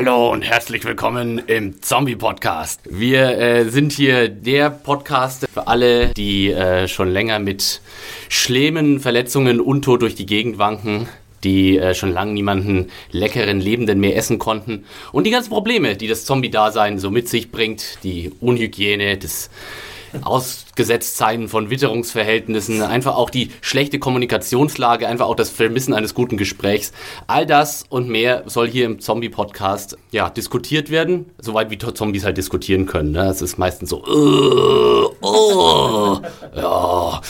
Hallo und herzlich willkommen im Zombie-Podcast. Wir äh, sind hier der Podcast für alle, die äh, schon länger mit Schlemmen, Verletzungen, untot durch die Gegend wanken, die äh, schon lange niemanden leckeren Lebenden mehr essen konnten und die ganzen Probleme, die das Zombie-Dasein so mit sich bringt, die Unhygiene, das Ausgesetztsein von Witterungsverhältnissen, einfach auch die schlechte Kommunikationslage, einfach auch das Vermissen eines guten Gesprächs. All das und mehr soll hier im Zombie-Podcast ja, diskutiert werden, soweit wie Zombies halt diskutieren können. Ne? Es ist meistens so, uh, uh, ja,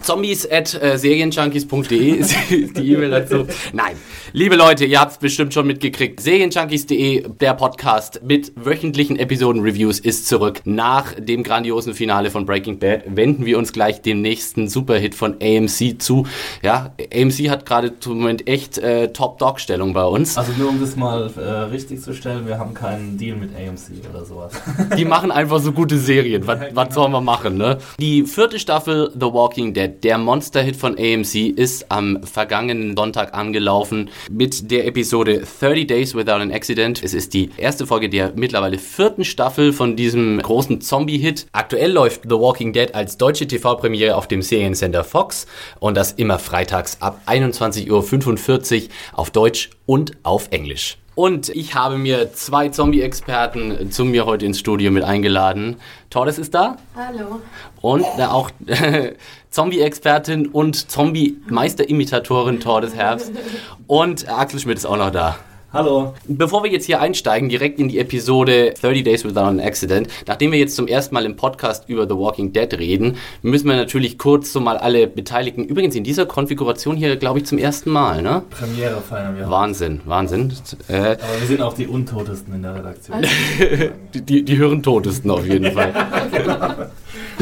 Zombies at äh, serienjunkies.de ist die E-Mail dazu. Nein, liebe Leute, ihr habt es bestimmt schon mitgekriegt. Serienjunkies.de, der Podcast mit wöchentlichen Episoden-Reviews ist zurück. Nach dem grandiosen Finale von Breaking Bad wenden wir uns gleich dem nächsten Superhit von AMC zu. Ja, AMC hat gerade zum Moment echt äh, Top-Dog-Stellung bei uns. Also nur um das mal äh, richtig zu stellen, wir haben keinen Deal mit AMC oder sowas. Die machen einfach so gute Serien. Was, was sollen wir machen, ne? Die vierte Staffel The Walking Dead, der Monster-Hit von AMC, ist am vergangenen Sonntag angelaufen mit der Episode 30 Days Without an Accident. Es ist die erste Folge der mittlerweile vierten Staffel von diesem großen Zombie-Hit. Aktuell läuft The Walking Dead als deutsche TV-Premiere auf dem Seriencenter Fox und das immer freitags ab 21.45 Uhr auf Deutsch und auf Englisch. Und ich habe mir zwei Zombie-Experten zu mir heute ins Studio mit eingeladen. Tordes ist da. Hallo. Und äh, auch Zombie-Expertin und Zombie-Meister-Imitatorin Tordes Herbst. Und Axel Schmidt ist auch noch da. Hallo. Bevor wir jetzt hier einsteigen, direkt in die Episode 30 Days Without an Accident, nachdem wir jetzt zum ersten Mal im Podcast über The Walking Dead reden, müssen wir natürlich kurz so mal alle Beteiligten, übrigens in dieser Konfiguration hier, glaube ich, zum ersten Mal, ne? Premiere feiern wir. Wahnsinn, Wahnsinn. Äh, Aber wir sind auch die Untotesten in der Redaktion. die, die, die Hirntotesten auf jeden Fall.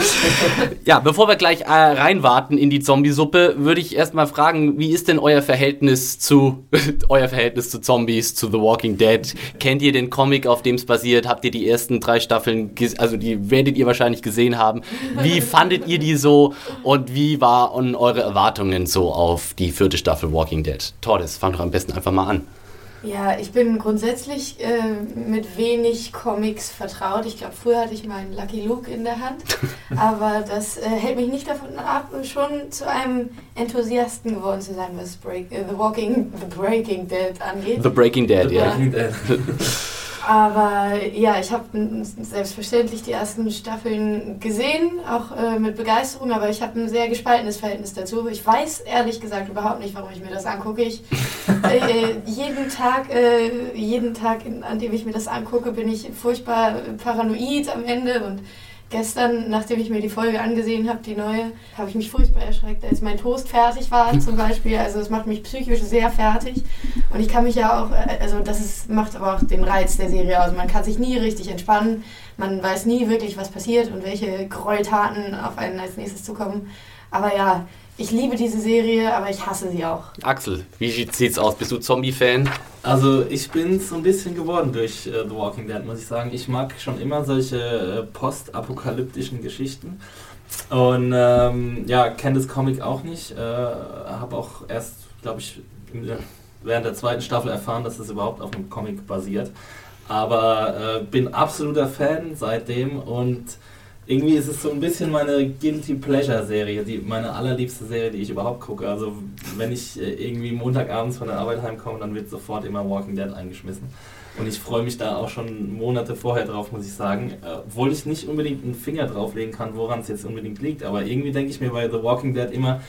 ja, bevor wir gleich äh, reinwarten in die Zombie-Suppe, würde ich erstmal fragen, wie ist denn euer Verhältnis zu euer Verhältnis zu Zombies, zu The Walking Dead? Kennt ihr den Comic, auf dem es basiert? Habt ihr die ersten drei Staffeln, also die werdet ihr wahrscheinlich gesehen haben. Wie fandet ihr die so und wie waren eure Erwartungen so auf die vierte Staffel Walking Dead? Tordes, fang doch am besten einfach mal an. Ja, ich bin grundsätzlich äh, mit wenig Comics vertraut. Ich glaube, früher hatte ich meinen Lucky Luke in der Hand. Aber das äh, hält mich nicht davon ab, schon zu einem Enthusiasten geworden zu sein, was Break, äh, The Walking, The Breaking Dead angeht. The Breaking Dead, ja. Aber ja, ich habe selbstverständlich die ersten Staffeln gesehen, auch äh, mit Begeisterung, aber ich habe ein sehr gespaltenes Verhältnis dazu. Ich weiß ehrlich gesagt überhaupt nicht, warum ich mir das angucke. Ich, äh, jeden Tag, äh, jeden Tag, an dem ich mir das angucke, bin ich furchtbar paranoid am Ende und Gestern, nachdem ich mir die Folge angesehen habe, die neue, habe ich mich furchtbar erschreckt, als mein Toast fertig war zum Beispiel. Also es macht mich psychisch sehr fertig. Und ich kann mich ja auch, äh, also das ist, macht aber auch den Reiz der Serie aus. Man kann sich nie richtig entspannen. Man weiß nie wirklich, was passiert und welche Gräueltaten auf einen als nächstes zukommen. Aber ja, ich liebe diese Serie, aber ich hasse sie auch. Axel, wie sieht's aus? Bist du Zombie-Fan? Also ich bin so ein bisschen geworden durch äh, The Walking Dead, muss ich sagen. Ich mag schon immer solche äh, postapokalyptischen Geschichten. Und ähm, ja, kenne das Comic auch nicht. Äh, Habe auch erst, glaube ich, während der zweiten Staffel erfahren, dass es überhaupt auf einem Comic basiert. Aber äh, bin absoluter Fan seitdem und irgendwie ist es so ein bisschen meine Guilty Pleasure Serie, die, meine allerliebste Serie, die ich überhaupt gucke. Also wenn ich äh, irgendwie Montagabends von der Arbeit heimkomme, dann wird sofort immer Walking Dead eingeschmissen. Und ich freue mich da auch schon Monate vorher drauf, muss ich sagen. Äh, obwohl ich nicht unbedingt einen Finger drauflegen kann, woran es jetzt unbedingt liegt. Aber irgendwie denke ich mir bei The Walking Dead immer,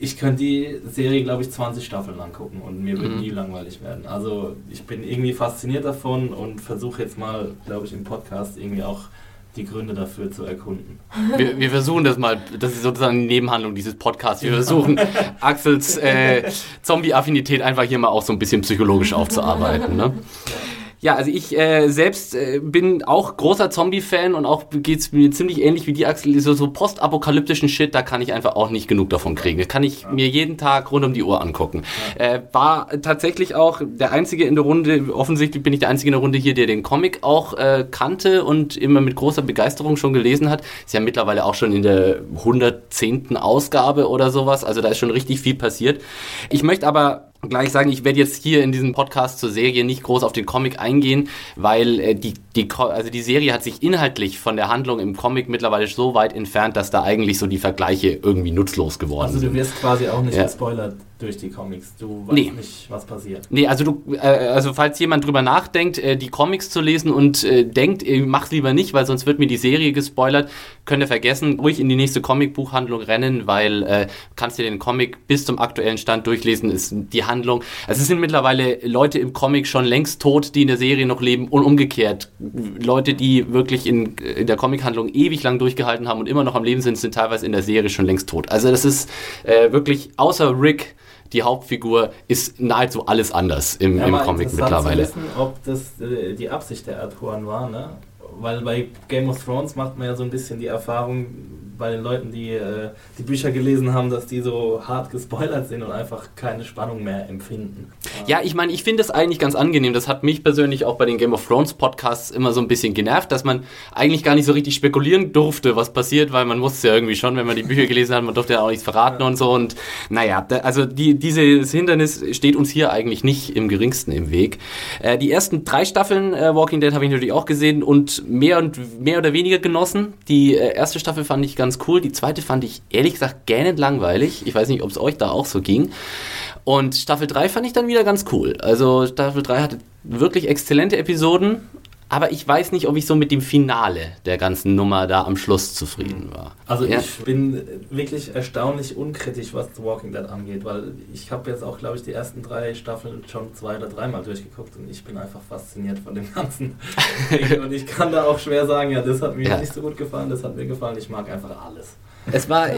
ich könnte die Serie, glaube ich, 20 Staffeln lang gucken und mir wird Mhm. nie langweilig werden. Also ich bin irgendwie fasziniert davon und versuche jetzt mal, glaube ich, im Podcast irgendwie auch die Gründe dafür zu erkunden. Wir, wir, versuchen das mal, das ist sozusagen die Nebenhandlung dieses Podcasts. Wir versuchen Axels äh, Zombie-Affinität einfach hier mal auch so ein bisschen psychologisch aufzuarbeiten. Ne? Ja, also ich äh, selbst äh, bin auch großer Zombie-Fan und auch geht's mir ziemlich ähnlich wie die Axel, so, so postapokalyptischen Shit, da kann ich einfach auch nicht genug davon kriegen. Das kann ich mir jeden Tag rund um die Uhr angucken. Äh, war tatsächlich auch der Einzige in der Runde, offensichtlich bin ich der Einzige in der Runde hier, der den Comic auch äh, kannte und immer mit großer Begeisterung schon gelesen hat. Ist ja mittlerweile auch schon in der 110. Ausgabe oder sowas, also da ist schon richtig viel passiert. Ich möchte aber gleich sagen, ich werde jetzt hier in diesem Podcast zur Serie nicht groß auf den Comic eingehen, weil äh, die, die, also die Serie hat sich inhaltlich von der Handlung im Comic mittlerweile so weit entfernt, dass da eigentlich so die Vergleiche irgendwie nutzlos geworden sind. Also du wirst quasi auch nicht ja. gespoilert durch die Comics. Du weißt nee. nicht, was passiert. Nee, also du, äh, also falls jemand drüber nachdenkt, äh, die Comics zu lesen und äh, denkt, äh, mach's lieber nicht, weil sonst wird mir die Serie gespoilert, könnt ihr vergessen, ruhig in die nächste Comicbuchhandlung rennen, weil äh, kannst dir den Comic bis zum aktuellen Stand durchlesen, ist die Handlung. Also es sind mittlerweile Leute im Comic schon längst tot, die in der Serie noch leben und umgekehrt. Leute, die wirklich in, in der Comichandlung ewig lang durchgehalten haben und immer noch am Leben sind, sind teilweise in der Serie schon längst tot. Also das ist äh, wirklich außer Rick die Hauptfigur ist nahezu alles anders im, ja, im Comic mittlerweile. Zu wissen, ob das äh, die Absicht der Autoren war, ne? Weil bei Game of Thrones macht man ja so ein bisschen die Erfahrung, bei den Leuten, die äh, die Bücher gelesen haben, dass die so hart gespoilert sind und einfach keine Spannung mehr empfinden. Ja, ich meine, ich finde es eigentlich ganz angenehm. Das hat mich persönlich auch bei den Game of Thrones Podcasts immer so ein bisschen genervt, dass man eigentlich gar nicht so richtig spekulieren durfte, was passiert, weil man wusste ja irgendwie schon, wenn man die Bücher gelesen hat, man durfte ja auch nichts verraten ja. und so. Und naja, da, also die, dieses Hindernis steht uns hier eigentlich nicht im geringsten im Weg. Äh, die ersten drei Staffeln äh, Walking Dead habe ich natürlich auch gesehen und mehr und mehr oder weniger genossen. Die äh, erste Staffel fand ich ganz ganz cool. Die zweite fand ich ehrlich gesagt gähnend langweilig. Ich weiß nicht, ob es euch da auch so ging. Und Staffel 3 fand ich dann wieder ganz cool. Also Staffel 3 hatte wirklich exzellente Episoden, aber ich weiß nicht, ob ich so mit dem Finale der ganzen Nummer da am Schluss zufrieden war. Also ja? ich bin wirklich erstaunlich unkritisch, was The Walking Dead angeht, weil ich habe jetzt auch, glaube ich, die ersten drei Staffeln schon zwei oder dreimal durchgeguckt und ich bin einfach fasziniert von dem Ganzen. und ich kann da auch schwer sagen, ja, das hat mir ja. nicht so gut gefallen, das hat mir gefallen, ich mag einfach alles. Es war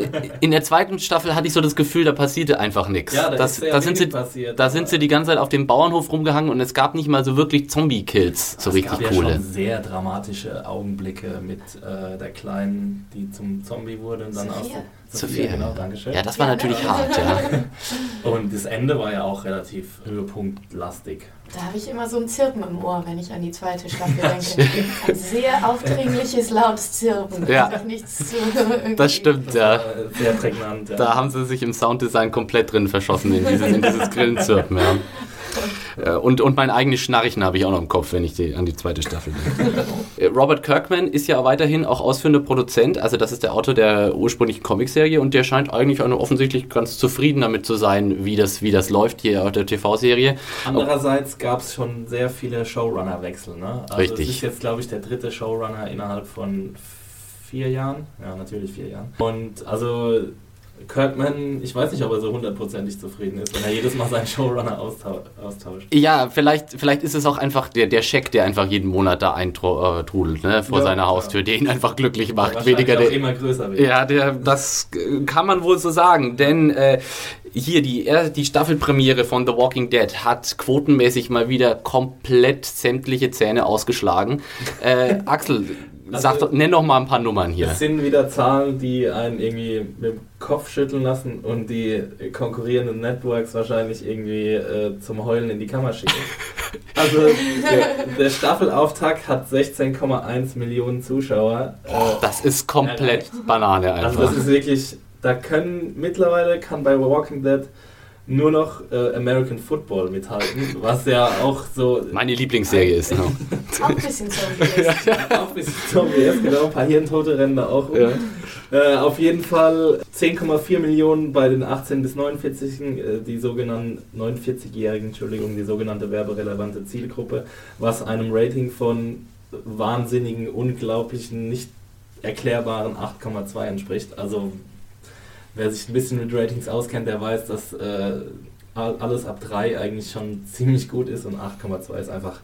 in der zweiten Staffel hatte ich so das Gefühl, da passierte einfach nichts. Ja, da, das, da sind sie, passiert, da sind sie die ganze Zeit auf dem Bauernhof rumgehangen und es gab nicht mal so wirklich Zombie-Kills, so es richtig gab coole. Ja schon sehr dramatische Augenblicke mit äh, der Kleinen, die zum Zombie wurde und dann Sophia. So Sophia, genau, Dankeschön. Ja, das war natürlich ja. hart, ja. Und das Ende war ja auch relativ höhepunktlastig. Da habe ich immer so ein Zirpen im Ohr, wenn ich an die zweite Staffel denke. Ein sehr aufdringliches, lautes Zirpen. Ja. nichts zu das stimmt, ja. Sehr prägnant, ja. Da haben sie sich im Sounddesign komplett drin verschossen, in dieses, in dieses Grillenzirpen, ja. Äh, und, und mein eigenes Schnarchen habe ich auch noch im Kopf, wenn ich die, an die zweite Staffel denke. Äh, Robert Kirkman ist ja weiterhin auch ausführender Produzent, also das ist der Autor der ursprünglichen Comicserie und der scheint eigentlich auch offensichtlich ganz zufrieden damit zu sein, wie das, wie das läuft hier auf der TV-Serie. Andererseits gab es schon sehr viele Showrunner-Wechsel. Ne? Also Richtig. Das ist jetzt, glaube ich, der dritte Showrunner innerhalb von vier Jahren. Ja, natürlich vier Jahren. Und also Kirkman, ich weiß nicht, ob er so hundertprozentig zufrieden ist, wenn er jedes Mal seinen Showrunner austauscht. Ja, vielleicht, vielleicht ist es auch einfach der, der Scheck, der einfach jeden Monat da eintrudelt ne, vor ja, seiner Haustür, ja. der ihn einfach glücklich macht. Weniger der immer größer wird. Ja, der, das kann man wohl so sagen, denn äh, hier die, die Staffelpremiere von The Walking Dead hat quotenmäßig mal wieder komplett sämtliche Zähne ausgeschlagen. Äh, Axel, Sag doch, nenn doch mal ein paar Nummern hier. Es sind wieder Zahlen, die einen irgendwie mit dem Kopf schütteln lassen und die konkurrierenden Networks wahrscheinlich irgendwie äh, zum Heulen in die Kammer schicken. Also der, der Staffelauftakt hat 16,1 Millionen Zuschauer. Äh, das ist komplett erreicht. Banane einfach. Also das ist wirklich, da können mittlerweile kann bei Walking Dead nur noch äh, American Football mithalten, was ja auch so. Meine Lieblingsserie ist noch. auch ein bisschen Zombie ist. ja, auch ein bisschen Zombie ist, genau. Ein paar Hirntote rennen da auch um. Ja. Äh, auf jeden Fall 10,4 Millionen bei den 18- bis 49-Jährigen, äh, die sogenannten 49-Jährigen, Entschuldigung, die sogenannte werberelevante Zielgruppe, was einem Rating von wahnsinnigen, unglaublichen, nicht erklärbaren 8,2 entspricht. Also wer sich ein bisschen mit Ratings auskennt, der weiß, dass äh, alles ab 3 eigentlich schon ziemlich gut ist und 8,2 ist einfach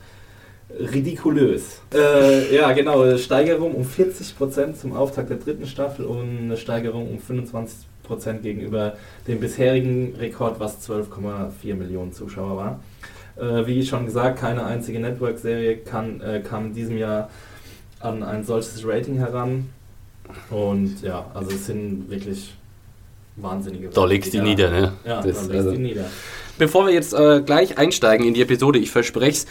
ridikulös. Äh, ja, genau, eine Steigerung um 40% zum Auftakt der dritten Staffel und eine Steigerung um 25% gegenüber dem bisherigen Rekord, was 12,4 Millionen Zuschauer war. Äh, wie schon gesagt, keine einzige Network-Serie äh, kam in diesem Jahr an ein solches Rating heran. Und ja, also es sind wirklich wahnsinnige Da legst du die nieder, ne? Ja, Das- da legst also- die nieder. Bevor wir jetzt äh, gleich einsteigen in die Episode, ich verspreche es,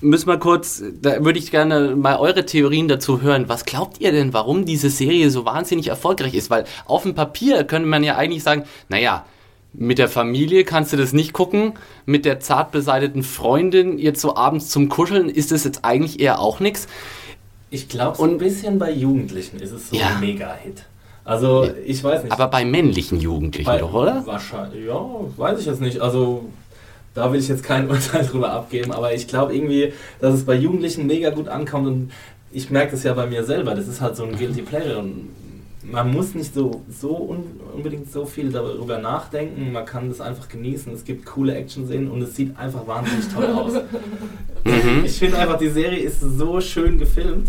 müssen wir kurz, da würde ich gerne mal eure Theorien dazu hören. Was glaubt ihr denn, warum diese Serie so wahnsinnig erfolgreich ist? Weil auf dem Papier könnte man ja eigentlich sagen, naja, mit der Familie kannst du das nicht gucken, mit der zart beseiteten Freundin jetzt so abends zum Kuscheln ist das jetzt eigentlich eher auch nichts. Ich glaube, so ein bisschen bei Jugendlichen ist es so Ja. ein Mega-Hit. Also, ich weiß nicht. Aber bei männlichen Jugendlichen bei, doch, oder? Wahrscheinlich, ja, weiß ich jetzt nicht. Also, da will ich jetzt kein Urteil drüber abgeben, aber ich glaube irgendwie, dass es bei Jugendlichen mega gut ankommt und ich merke das ja bei mir selber. Das ist halt so ein Guilty Pleasure und man muss nicht so, so un, unbedingt so viel darüber nachdenken. Man kann das einfach genießen. Es gibt coole Action-Szenen und es sieht einfach wahnsinnig toll aus. Mhm. Ich finde einfach, die Serie ist so schön gefilmt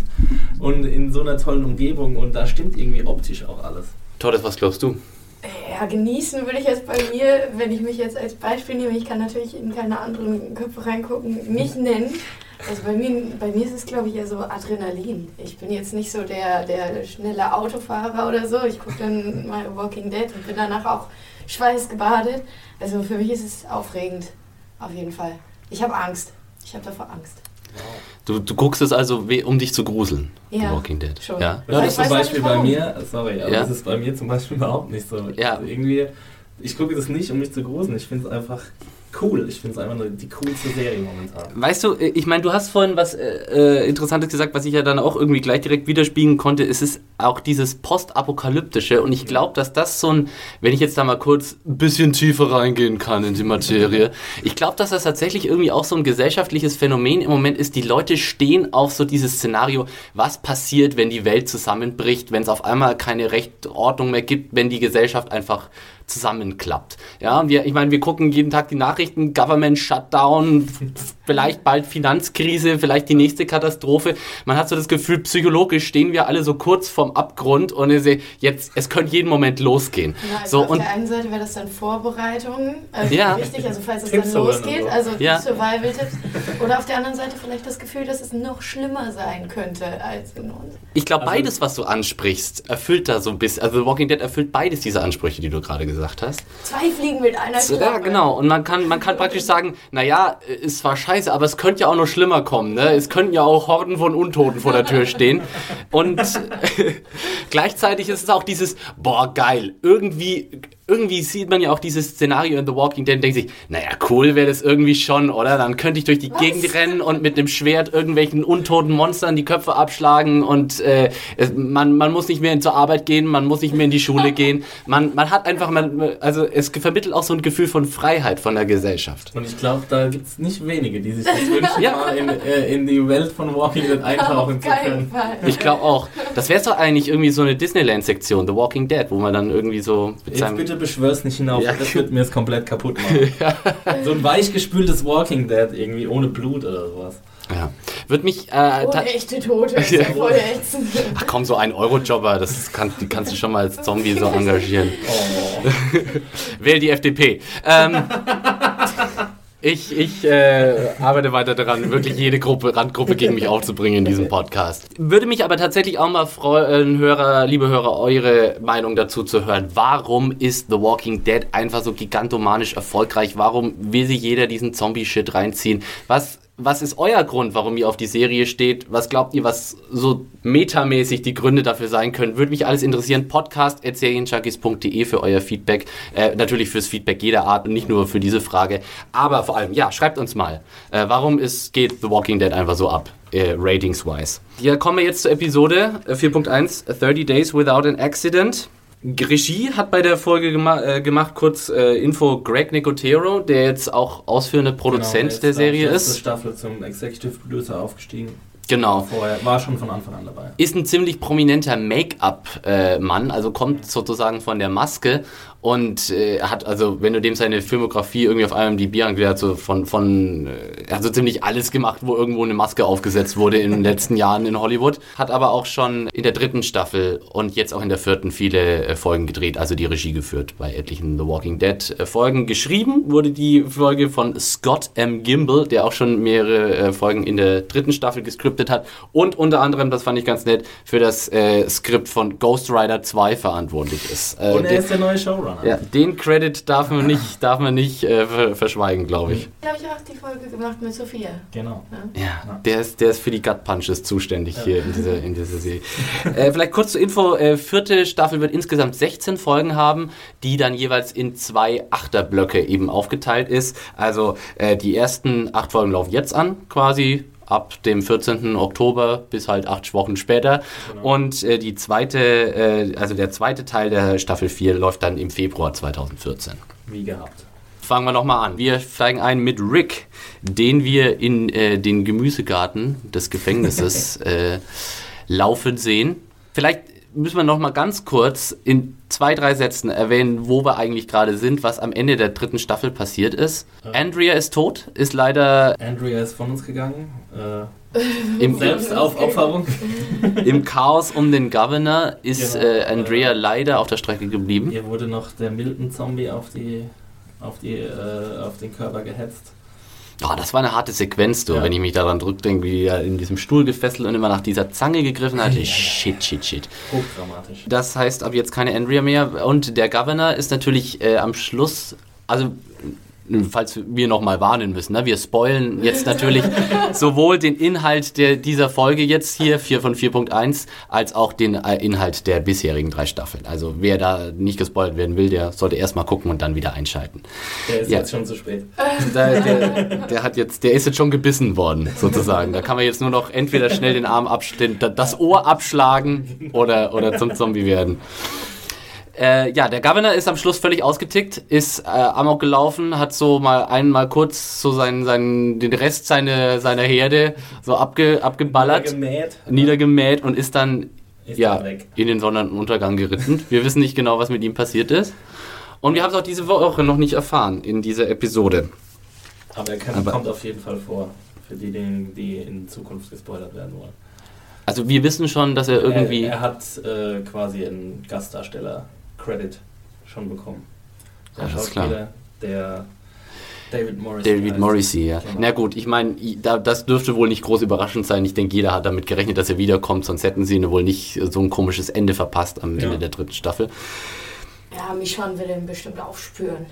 und in so einer tollen Umgebung und da stimmt irgendwie optisch auch alles. Torres, was glaubst du? Ja, genießen würde ich jetzt bei mir, wenn ich mich jetzt als Beispiel nehme, ich kann natürlich in keine anderen Köpfe reingucken, nicht nennen. Also bei mir, bei mir ist es, glaube ich, eher so Adrenalin. Ich bin jetzt nicht so der, der schnelle Autofahrer oder so. Ich gucke dann mal Walking Dead und bin danach auch schweißgebadet. Also für mich ist es aufregend, auf jeden Fall. Ich habe Angst. Ich habe davor Angst. Du, du guckst es also, um dich zu gruseln. The Ja, Walking Dead. schon. Ja. Ja, das ist zum Beispiel bei mir, sorry, aber Ja. das ist bei mir zum Beispiel überhaupt nicht so. Ja. Also irgendwie, ich gucke das nicht, um mich zu gruseln. Ich finde es einfach cool. Ich finde es einfach nur die coolste Serie momentan. Weißt du, äh, ich meine, du hast vorhin was äh, äh, Interessantes gesagt, was ich ja dann auch irgendwie gleich direkt widerspiegeln konnte. Es ist auch dieses Postapokalyptische und ich glaube, dass das so ein, wenn ich jetzt da mal kurz ein bisschen tiefer reingehen kann in die Materie, ich glaube, dass das tatsächlich irgendwie auch so ein gesellschaftliches Phänomen im Moment ist. Die Leute stehen auf so dieses Szenario, was passiert, wenn die Welt zusammenbricht, wenn es auf einmal keine Rechtordnung mehr gibt, wenn die Gesellschaft einfach zusammenklappt. Ja, wir, ich meine, wir gucken jeden Tag die Nachrichten, Government Shutdown, vielleicht bald Finanzkrise, vielleicht die nächste Katastrophe. Man hat so das Gefühl, psychologisch stehen wir alle so kurz vorm Abgrund und jetzt, es könnte jeden Moment losgehen. Ja, also so auf und der einen Seite wäre das dann Vorbereitung, also Ja. wichtig, also falls es Tipps dann losgeht, so. also Ja. Survival-Tipps. Oder auf der anderen Seite vielleicht das Gefühl, dass es noch schlimmer sein könnte als in uns. ich glaube, Also- beides, was du ansprichst, erfüllt da so ein bisschen. Also The Walking Dead erfüllt beides diese Ansprüche, die du gerade gesagt hast. Zwei Fliegen mit einer Klappe. Ja, genau. Und man kann, man kann praktisch sagen, naja, ist zwar scheiße, aber es könnte ja auch noch schlimmer kommen. Ne? Es könnten ja auch Horden von Untoten vor der Tür stehen. Und gleichzeitig ist es auch dieses, boah, geil. Irgendwie, irgendwie sieht man ja auch dieses Szenario in The Walking Dead und denkt sich, naja, cool wäre das irgendwie schon, oder? Dann könnte ich durch die Was? Gegend rennen und mit dem Schwert irgendwelchen untoten Monstern die Köpfe abschlagen und äh, es, man, man muss nicht mehr zur Arbeit gehen, man muss nicht mehr in die Schule gehen. Man, man hat einfach, man, also es vermittelt auch so ein Gefühl von Freiheit von der Gesellschaft. Und ich glaube, da gibt es nicht wenige, die sich das wünschen, Ja. mal in, äh, in die Welt von Walking Dead eintauchen zu können. Fall. Ich glaube auch. Das wäre doch eigentlich irgendwie so eine Disneyland-Sektion, The Walking Dead, wo man dann irgendwie so mit Jetzt seinem... bitte beschwör's nicht hinauf, Ja. das wird mir es komplett kaputt machen. So ein weichgespültes Walking Dead irgendwie, ohne Blut oder sowas. Ja. Wird mich... Äh, Ohne echte Tote, ist ja voll ätzend. Ach komm, so ein Eurojobber, das kann, die kannst du schon mal als Zombie so engagieren. Oh. Wähl die FDP. Ähm, ich ich äh, arbeite weiter daran, wirklich jede Gruppe, Randgruppe gegen mich aufzubringen in diesem Podcast. Würde mich aber tatsächlich auch mal freuen, Hörer, liebe Hörer, eure Meinung dazu zu hören. Warum ist The Walking Dead einfach so gigantomanisch erfolgreich? Warum will sich jeder diesen Zombie-Shit reinziehen? Was was ist euer Grund, warum ihr auf die Serie steht? Was glaubt ihr, was so metamäßig die Gründe dafür sein können? Würde mich alles interessieren. Podcast.serienjunkies.de für euer Feedback. Äh, natürlich fürs Feedback jeder Art und nicht nur für diese Frage. Aber vor allem, ja, schreibt uns mal. Äh, warum ist, geht The Walking Dead einfach so ab? Äh, Ratings-wise. Hier kommen wir jetzt zur Episode äh, 4.1 30 Days Without an Accident. Regie hat bei der Folge gema äh, gemacht, kurz äh, Info, Greg Nicotero, der jetzt auch ausführende Produzent Genau, der Serie ist. Staffel zum Executive Producer aufgestiegen. Genau. Vorher war schon von Anfang an dabei. Ist ein ziemlich prominenter Make-up-Mann, also kommt sozusagen von der Maske und äh, hat also, wenn du dem seine Filmografie irgendwie auf IMDb angeschaut hat, so von, von äh, er hat so ziemlich alles gemacht, wo irgendwo eine Maske aufgesetzt wurde in den letzten Jahren in Hollywood. Hat aber auch schon in der dritten Staffel und jetzt auch in der vierten viele äh, Folgen gedreht, also die Regie geführt bei etlichen The Walking Dead äh, Folgen. Geschrieben wurde die Folge von Scott M. Gimble, der auch schon mehrere Folgen in der dritten Staffel gescriptet hat und unter anderem, das fand ich ganz nett, für das Skript von Ghost Rider 2 verantwortlich ist. Und er ist der neue Showrunner. Ja, den Credit darf man nicht, darf man nicht äh, ver- verschweigen, glaube ich. Da habe ich auch die Folge gemacht mit Sophia. Genau. Ja, der ist, der ist für die Gut Punches zuständig hier in dieser, in dieser Serie. äh, vielleicht kurz zur Info: äh, vierte Staffel wird insgesamt 16 Folgen haben, die dann jeweils in zwei Achterblöcke eben aufgeteilt ist. Also äh, die ersten acht Folgen laufen jetzt an, quasi ab dem 14. Oktober bis halt acht Wochen später. Und äh, die zweite, äh, also der zweite Teil der Staffel 4 läuft dann im Februar 2014. Wie gehabt. Fangen wir nochmal an. Wir steigen ein mit Rick, den wir in äh, den Gemüsegarten des Gefängnisses äh, laufen sehen. Vielleicht müssen wir nochmal ganz kurz in zwei, drei Sätzen erwähnen, wo wir eigentlich gerade sind, was am Ende der dritten Staffel passiert ist. Andrea ist tot, ist leider Andrea ist von uns gegangen. Äh, im, Selbstaufopferung. im Chaos um den Governor, ist Genau. äh, Andrea leider auf der Strecke geblieben. Hier wurde noch der Milton-Zombie auf, die, auf, die, äh, auf den Körper gehetzt. Oh, das war eine harte Sequenz, du, Ja. wenn ich mich daran zurückdenke, wie er in diesem Stuhl gefesselt und immer nach dieser Zange gegriffen hat. Ja. Shit, shit, shit. Hochdramatisch. Das heißt ab jetzt keine Andrea mehr. Und der Governor ist natürlich äh, am Schluss, also falls wir nochmal warnen müssen, ne? wir spoilen jetzt natürlich sowohl den Inhalt der, dieser Folge jetzt hier, 4 von 4.1, als auch den äh, Inhalt der bisherigen drei Staffeln. Also wer da nicht gespoilt werden will, der sollte erstmal gucken und dann wieder einschalten. Der ist Ja. jetzt schon zu spät. Der, der, der hat jetzt, der ist jetzt schon gebissen worden, sozusagen. Da kann man jetzt nur noch entweder schnell den Arm abstellen, das Ohr abschlagen oder, oder zum Zombie werden. Äh, ja, der Governor ist am Schluss völlig ausgetickt, ist äh, amok gelaufen, hat so mal einmal kurz so seinen, seinen, den Rest seine, seiner Herde so abge, abgeballert, Gemäht. niedergemäht und ist dann Ist ja, dann in den Sonnenuntergang geritten. Wir wissen nicht genau, was mit ihm passiert ist. Und wir haben es auch diese Woche noch nicht erfahren in dieser Episode. Aber er kann, Aber- kommt auf jeden Fall vor. Für diejenigen, die in Zukunft gespoilert werden wollen. Also wir wissen schon, dass er irgendwie... Er, er hat äh, quasi einen Gastdarsteller-Credit schon bekommen. Der Alles Schauspieler, der David Morrissey. David. Morrissey, ja. Genau. Na gut, ich meine, da, das dürfte wohl nicht groß überraschend sein. Ich denke, jeder hat damit gerechnet, dass er wiederkommt, sonst hätten sie ihn wohl nicht so ein komisches Ende verpasst am Ja. Ende der dritten Staffel. Ja, Michonne will ihn bestimmt aufspüren.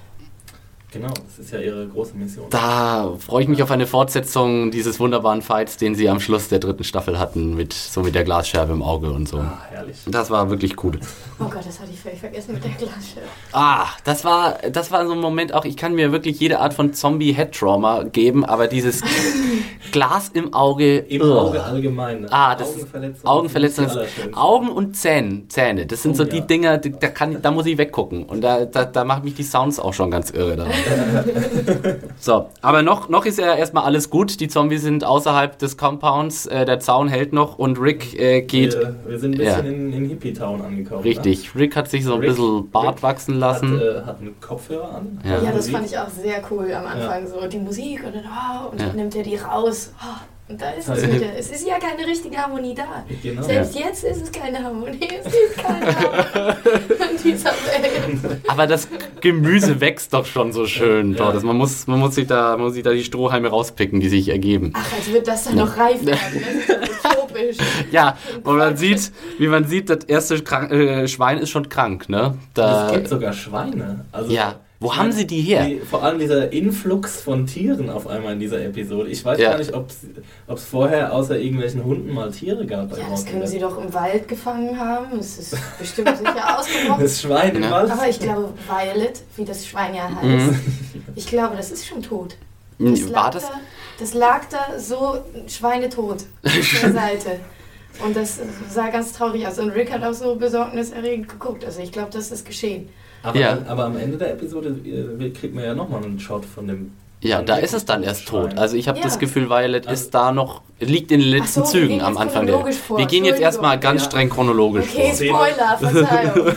Genau, das ist ja ihre große Mission. Da freue ich mich auf eine Fortsetzung dieses wunderbaren Fights, den sie am Schluss der dritten Staffel hatten, mit so mit der Glasscherbe im Auge und so. Ah, herrlich. Das war wirklich cool. Oh Gott, das hatte ich völlig vergessen mit der Glasscherbe. Ah, das war, das war so ein Moment auch, ich kann mir wirklich jede Art von Zombie-Head-Trauma geben, aber dieses Glas im Auge. Im ugh. Auge allgemein. Ah, das Augenverletzung. Augenverletzung. Augen und Zähne, Zähne. Das sind Oh, so die ja. Dinger, die- da, kann, da muss ich weggucken. Und da, da, da machen mich die Sounds auch schon ganz irre daran. so, aber noch, noch ist ja erstmal alles gut. Die Zombies sind außerhalb des Compounds. Äh, der Zaun hält noch und Rick äh, geht. Wir, wir sind ein bisschen Ja. in, in Hippie-Town angekommen. Richtig. Rick hat sich so ein Rick- bisschen Bart Rick wachsen Ne? lassen. Hat, äh, hat einen Kopfhörer an. Ja. Ja, das Musik. fand ich auch sehr cool am Anfang. So die Musik und dann, oh, und Ja. dann nimmt er die raus. Oh, und da ist es Ja. wieder. Es ist ja keine richtige Harmonie da. Genau. Selbst jetzt ist es keine Harmonie. Es gibt keine Harmonie in dieser Welt. Aber das Gemüse wächst doch schon so schön Ja. dort. Also man, muss, man, muss sich da, man muss sich da die Strohhalme rauspicken, die sich ergeben. Ach, als wird das dann noch reif werden. Utopisch. Ja, und man sieht, wie man sieht, das erste äh, Schwein ist schon krank, ne? Da, es gibt sogar Schweine. Also, Ja. Wo ich haben meine, sie die her? vor allem dieser Influx von Tieren auf einmal in dieser Episode. Ich weiß Ja. gar nicht, ob es vorher außer irgendwelchen Hunden mal Tiere gab. bei Ja, das können sie doch im Wald gefangen haben. Es ist bestimmt sicher ausgebrochen. Das Schwein im Ja. Wald. Aber ich glaube, Violet, wie das Schwein ja heißt, Mhm. ich glaube, das ist schon tot. Hm, Das War lag, das? Da, das lag da so schweinetot auf der Seite. Und das sah ganz traurig aus. Und Rick hat auch so besorgniserregend geguckt. Also ich glaube, das ist geschehen. Aber, Ja. aber am Ende der Episode äh, kriegt man ja nochmal einen Shot von dem Ja, da ist es dann erst tot. Also ich habe Ja. das Gefühl, Violet Also- ist da noch, liegt in den letzten so, Zügen am Anfang der. vor. Wir gehen jetzt erstmal ganz Ja. streng chronologisch Okay, vor. Spoiler, Verzeihung.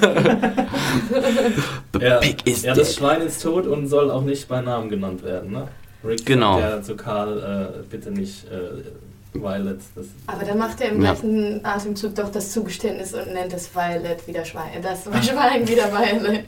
The Ja, pig is ja, das dead. Schwein ist tot und soll auch nicht bei Namen genannt werden, ne? Rick Genau. sagt ja zu Karl, äh, bitte nicht äh, Violet. Das, Aber dann macht er im Ja. gleichen Atemzug doch das Zugeständnis und nennt es Violet wieder Schwein. Das Schwein wieder Violet.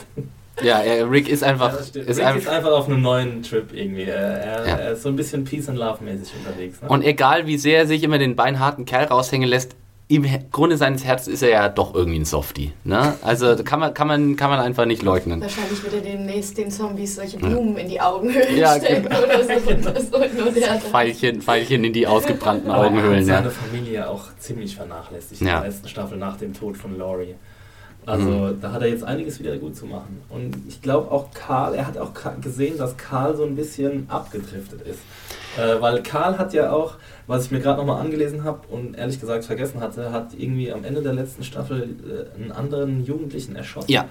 Ja, er, Rick ist Ja, einfach, stimmt. ist Rick einfach ist einfach auf einem neuen Trip irgendwie. Er, er, Ja. er ist so ein bisschen Peace and Love mäßig unterwegs. Ne? Und egal wie sehr er sich immer den beinharten Kerl raushängen lässt, im Grunde seines Herzens ist er ja doch irgendwie ein Softie. Ne? Also kann man, kann, man, kann man einfach nicht leugnen. Wahrscheinlich wird er demnächst den Zombies solche Blumen in die Augenhöhlen Ja, stecken genau. oder so. Das der da. Pfeilchen, Pfeilchen in die ausgebrannten Aber er Augenhöhlen. hat Ja. seine Familie auch ziemlich vernachlässigt Ja. in der letzten Staffel nach dem Tod von Laurie. Also Mhm. da hat er jetzt einiges wieder gut zu machen. Und ich glaube auch Karl, er hat auch gesehen, dass Karl so ein bisschen abgedriftet ist. Äh, weil Karl hat ja auch, was ich mir gerade nochmal angelesen habe und ehrlich gesagt vergessen hatte, hat irgendwie am Ende der letzten Staffel äh, einen anderen Jugendlichen erschossen. Ja.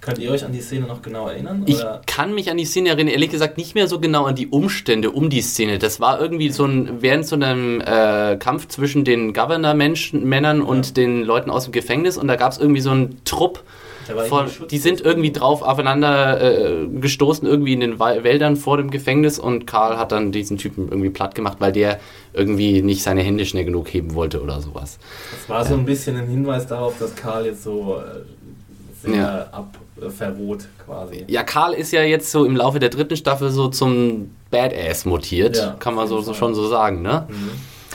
Könnt ihr euch an die Szene noch genau erinnern? Ich Oder? kann mich an die Szene erinnern, ehrlich gesagt nicht mehr so genau an die Umstände um die Szene. Das war irgendwie so ein, während so einem äh, Kampf zwischen den Governor-Männern und den Leuten aus dem Gefängnis und da gab es irgendwie so einen Trupp, Schutz- die sind irgendwie drauf aufeinander äh, gestoßen, irgendwie in den Wäldern vor dem Gefängnis und Karl hat dann diesen Typen irgendwie platt gemacht, weil der irgendwie nicht seine Hände schnell genug heben wollte oder sowas. Das war so ein bisschen ein Hinweis darauf, dass Karl jetzt so äh, sehr Ja. abverroht quasi. Ja, Karl ist ja jetzt so im Laufe der dritten Staffel so zum Badass mutiert, Ja, kann man so, so schon so sagen, ne? Mhm.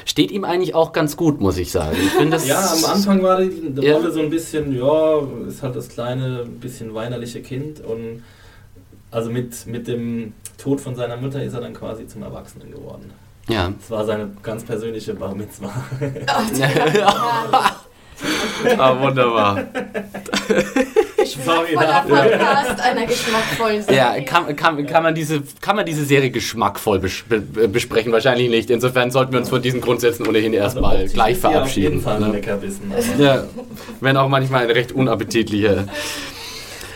Steht ihm eigentlich auch ganz gut, muss ich sagen. Ich finde das Ja, am Anfang war die, die Ja. Rolle so ein bisschen, ja, ist halt das kleine, bisschen weinerliche Kind und also mit, mit dem Tod von seiner Mutter ist er dann quasi zum Erwachsenen geworden. Ja. Das war seine ganz persönliche Bar Mitzvah. ah, wunderbar. Sorry Voller dafür. Podcast einer geschmackvollen Serie. Ja, kann, kann, kann, man diese, kann man diese Serie geschmackvoll bes be besprechen? Wahrscheinlich nicht. Insofern sollten wir uns von diesen Grundsätzen ohnehin erstmal Also gleich sie Auf verabschieden. jeden Fall ein ne? Leckerbissen. Ja, wenn auch manchmal ein recht unappetitlicher.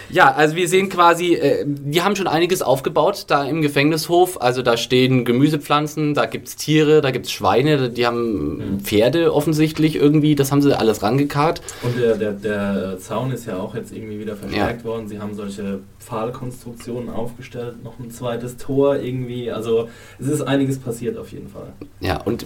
Ja, also wir sehen quasi, äh, die haben schon einiges aufgebaut da im Gefängnishof. Also da stehen Gemüsepflanzen, da gibt's Tiere, da gibt's Schweine, die haben Pferde offensichtlich irgendwie, das haben sie alles rangekarrt. Und der, der, der Zaun ist ja auch jetzt irgendwie wieder verstärkt worden. Sie haben solche Pfahlkonstruktionen aufgestellt, noch ein zweites Tor irgendwie. Also es ist einiges passiert auf jeden Fall. Ja, und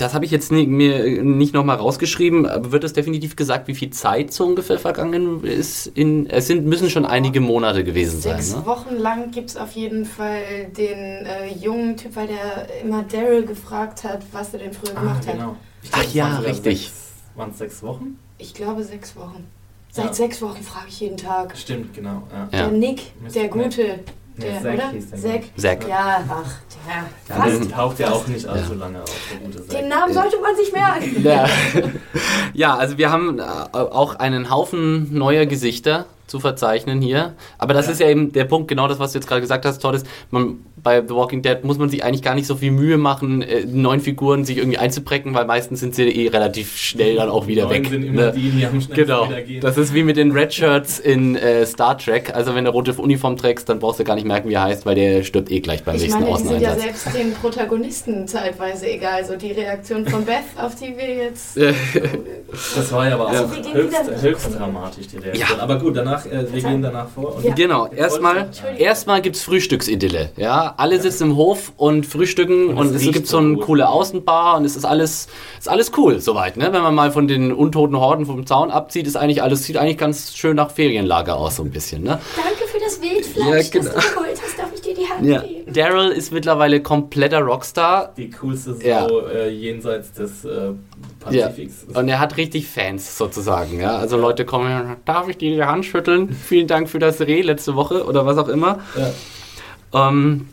das habe ich jetzt nie, mir nicht nochmal rausgeschrieben, aber wird es definitiv gesagt, wie viel Zeit so ungefähr vergangen ist? In, es sind, müssen schon einige Monate gewesen sein. Sechs Ne? Wochen lang gibt es auf jeden Fall den äh, jungen Typ, weil der immer Daryl gefragt hat, was er denn früher gemacht hat. genau. Ich Ach glaub, ja, richtig. Sechs, waren es sechs Wochen? Ich glaube sechs Wochen. Seit Ja. sechs Wochen frage ich jeden Tag. Stimmt, genau. Ja. Der Nick, Mist, der nee. Gute, Nee, der, Zack oder? hieß der, Zack. Zack. Ja, ach, ja, Ja, fast. der taucht ja auch nicht allzu lange auf, der gute Zack. Den Namen sollte man sich merken. Ja. ja, also wir haben äh, auch einen Haufen neuer Gesichter zu verzeichnen hier. Aber das Ja. ist ja eben der Punkt, genau das, was du jetzt gerade gesagt hast, Todd, ist, man, bei The Walking Dead muss man sich eigentlich gar nicht so viel Mühe machen, äh, neuen Figuren sich irgendwie einzubrecken, weil meistens sind sie eh relativ schnell dann auch wieder Neun weg. sind immer ne? die, die am schnellsten Genau. wieder gehen. Das ist wie mit den Red Shirts in äh, Star Trek. Also wenn du rote Uniform trägst, dann brauchst du gar nicht merken, wie er heißt, weil der stirbt eh gleich beim Ich nächsten meine, die sind ja Außeneinsatz. Selbst den Protagonisten zeitweise egal. So die Reaktion von Beth, auf die wir jetzt. Das war ja aber Also auch gehen höchst, höchst dramatisch, die Reaktion. Ja. Aber gut, danach, äh, wir gehen danach vor. Und Ja. Genau, erstmal du- erstmal gibt's Frühstücksidylle, ja? Alle sitzen im Hof und frühstücken Und und, es es gibt so eine gut. coole Außenbar und es ist alles ist alles cool soweit, ne? Wenn man mal von den untoten Horden vom Zaun abzieht, ist eigentlich alles sieht eigentlich ganz schön nach Ferienlager aus so ein bisschen, ne? Danke für das Wildfleisch, Ja, das genau. du Ja. Daryl ist mittlerweile kompletter Rockstar. Die coolste Sau Ja. äh, jenseits des äh, Ja. Pazifiks. Und er hat richtig Fans sozusagen, ja. Also Leute kommen, darf ich dir die Hand schütteln? Vielen Dank für das Reh letzte Woche oder was auch immer. Ja. Ähm,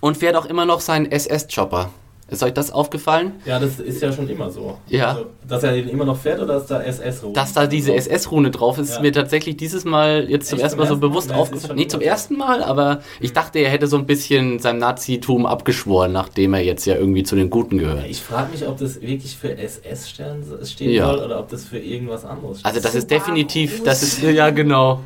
und fährt auch immer noch seinen SS-Chopper. Ist euch das aufgefallen? Ja, das ist ja schon immer so. Ja. Also, dass er den immer noch fährt oder dass da SS rum? Dass da diese SS-Rune drauf ist, ist Ja. mir tatsächlich dieses Mal jetzt zum Echt, ersten zum Mal so ersten Mal? bewusst es ist aufgefallen. Nee, zum so. ersten Mal, aber ich dachte, er hätte so ein bisschen seinem Nazitum abgeschworen, nachdem er jetzt ja irgendwie zu den Guten gehört. Ich frage mich, ob das wirklich für SS stehen Ja. soll oder ob das für irgendwas anderes steht. Also das ist definitiv, das ist, ja genau.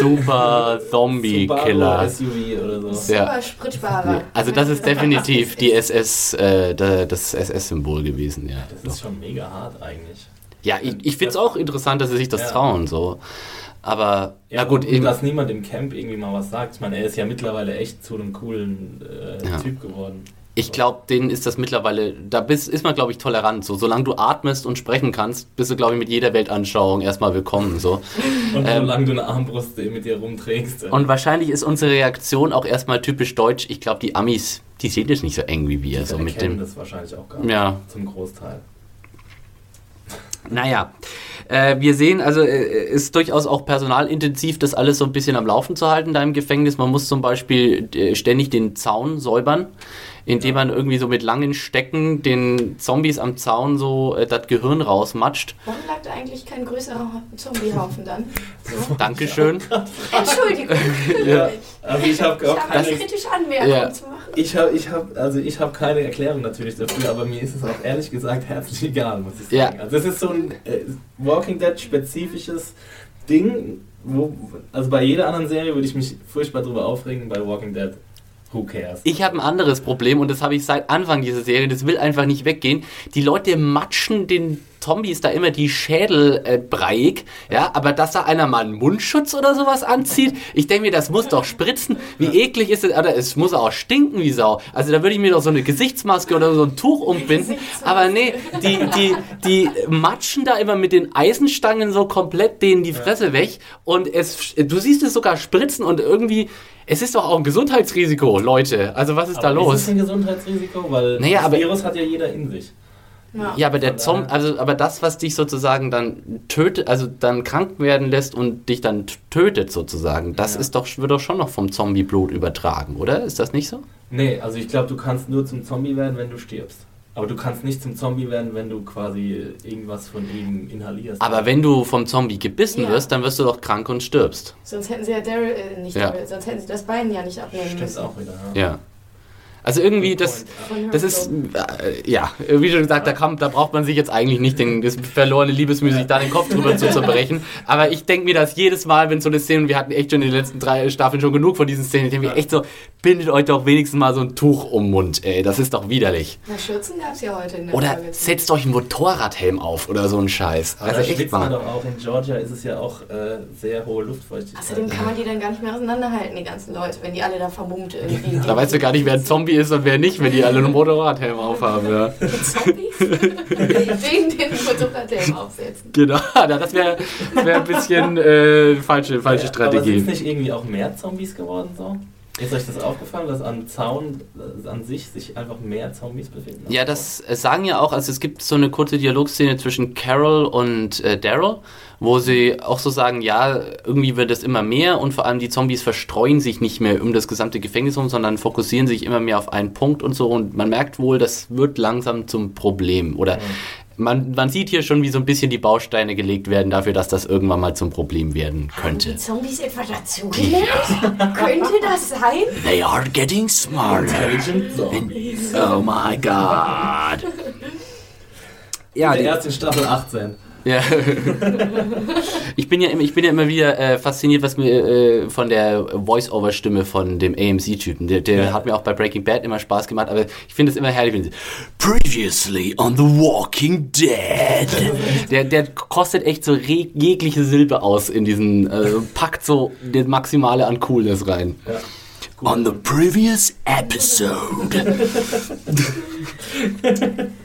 Super Zombie-Killer. SUV oder so. Super Ja. Spritsparer. Also das ist definitiv die SS, äh, da- das SS-Symbol gewesen, ja. Das ist schon mega hart eigentlich. Ja, ich, ich finde es auch interessant, dass sie sich das Ja. trauen, so. Aber, Ja, na gut, und eben, dass niemand im Camp irgendwie mal was sagt. Ich meine, er ist ja mittlerweile echt zu einem coolen äh, Ja. Typ geworden. Ich glaube, denen ist das mittlerweile, da bist, ist man, glaube ich, tolerant. So, solange du atmest und sprechen kannst, bist du, glaube ich, mit jeder Weltanschauung erstmal willkommen, so. Und Ähm, solange du eine Armbrust mit dir rumträgst. Und wahrscheinlich ist unsere Reaktion auch erstmal typisch deutsch. Ich glaube, die Amis, die sehen das nicht so eng wie wir, so mit dem. das wahrscheinlich auch gar nicht. Ja. Zum Großteil. Naja, äh, wir sehen, also äh, ist durchaus auch personalintensiv, das alles so ein bisschen am Laufen zu halten da im Gefängnis. Man muss zum Beispiel äh, ständig den Zaun säubern, indem man irgendwie so mit langen Stecken den Zombies am Zaun so äh, das Gehirn rausmatscht. Warum lag da eigentlich kein größerer Zombiehaufen dann? So. Dankeschön. Entschuldigung. Ja, also ich habe Ich auch habe eine keine, kritische Anmerkung Ja. zu machen. ich hab, ich hab, also ich hab keine Erklärung natürlich dafür, aber mir ist es auch ehrlich gesagt herzlich egal, muss ich sagen. Ja. Also es ist so ein äh, Walking Dead spezifisches Ding, wo, also bei jeder anderen Serie würde ich mich furchtbar drüber aufregen, bei Walking Dead, who cares? Ich habe ein anderes Problem und das habe ich seit Anfang dieser Serie, das will einfach nicht weggehen. Die Leute matschen den Zombies da immer die Schädel äh, breiig, ja, aber dass da einer mal einen Mundschutz oder sowas anzieht, ich denke mir, das muss doch spritzen. Wie eklig ist es, oder es muss auch stinken wie Sau. Also da würde ich mir doch so eine Gesichtsmaske oder so ein Tuch umbinden, aber nee, die, die, die matschen da immer mit den Eisenstangen so komplett denen die Fresse weg und es, du siehst es sogar spritzen und irgendwie, es ist doch auch ein Gesundheitsrisiko, Leute. Also was ist da aber los? Ist es ein Gesundheitsrisiko? Weil Naja, das Virus hat ja jeder in sich. Ja, aber der Von Zom daher- also aber das, was dich sozusagen dann tötet, also dann krank werden lässt und dich dann tötet sozusagen, das Ja. ist doch, wird doch schon noch vom Zombie-Blut übertragen, oder? Ist das nicht so? Nee, also ich glaube, du kannst nur zum Zombie werden, wenn du stirbst. Aber du kannst nicht zum Zombie werden, wenn du quasi irgendwas von ihm inhalierst. Aber wenn du vom Zombie gebissen Ja. wirst, dann wirst du doch krank und stirbst. Sonst hätten sie ja Daryl, äh, nicht Ja. Daryl, sonst hätten sie das Bein ja nicht abnehmen Stimmt müssen. auch wieder. Ja. Ja. Also irgendwie das, das ist, äh, ja, wie schon gesagt, da, kann, da braucht man sich jetzt eigentlich nicht den, das verlorene Liebesmüh, sich da den Kopf drüber zu zerbrechen. Aber ich denke mir das jedes Mal, wenn so eine Szene, wir hatten echt schon in den letzten drei Staffeln schon genug von diesen Szenen, ich denke mir echt so, bindet euch doch wenigstens mal so ein Tuch um den Mund, ey, das ist doch widerlich. Na, Schürzen gab es ja heute in der Oder Folge. setzt euch einen Motorradhelm auf oder so ein Scheiß. Aber Also da echt mal. doch auch. In Georgia ist es ja auch äh, sehr hohe Luftfeuchtigkeit. Außerdem kann man die dann gar nicht mehr auseinanderhalten, die ganzen Leute, wenn die alle da vermummt irgendwie. Da weißt du gar nicht, wer ein Zombie ist und wer nicht, wenn die alle einen Motorradhelm aufhaben, ja. Zombies? Wegen den Motorradhelm aufsetzen. Genau, das wäre wär ein bisschen äh, falsche, falsche Ja, Aber Strategie. sind nicht irgendwie auch mehr Zombies geworden so? Ist euch das aufgefallen, dass am Zaun äh, an sich sich einfach mehr Zombies befinden? Ja, das sagen ja auch, also es gibt so eine kurze Dialogszene zwischen Carol und äh, Daryl, wo sie auch so sagen, ja, irgendwie wird es immer mehr und vor allem die Zombies verstreuen sich nicht mehr um das gesamte Gefängnis rum, sondern fokussieren sich immer mehr auf einen Punkt und so und man merkt wohl, das wird langsam zum Problem oder man, man sieht hier schon, wie so ein bisschen die Bausteine gelegt werden dafür, dass das irgendwann mal zum Problem werden Haben könnte. die Zombies etwa dazugelernt? Könnte das sein? They are getting smarter. Intelligent Zombies. Oh my god. Ja, Der die, erste in Staffel 18. Ja. ich, bin ja immer, ich bin ja immer wieder äh, fasziniert, was mir äh, von der Voice-Over-Stimme von dem AMC-Typen. Der, der Ja. hat mir auch bei Breaking Bad immer Spaß gemacht, aber ich finde es immer herrlich, wenn sie Previously on The Walking Dead. der, der kostet echt so jegliche Silbe aus in diesen, äh, packt so das Maximale an Coolness rein. Ja. On the previous episode.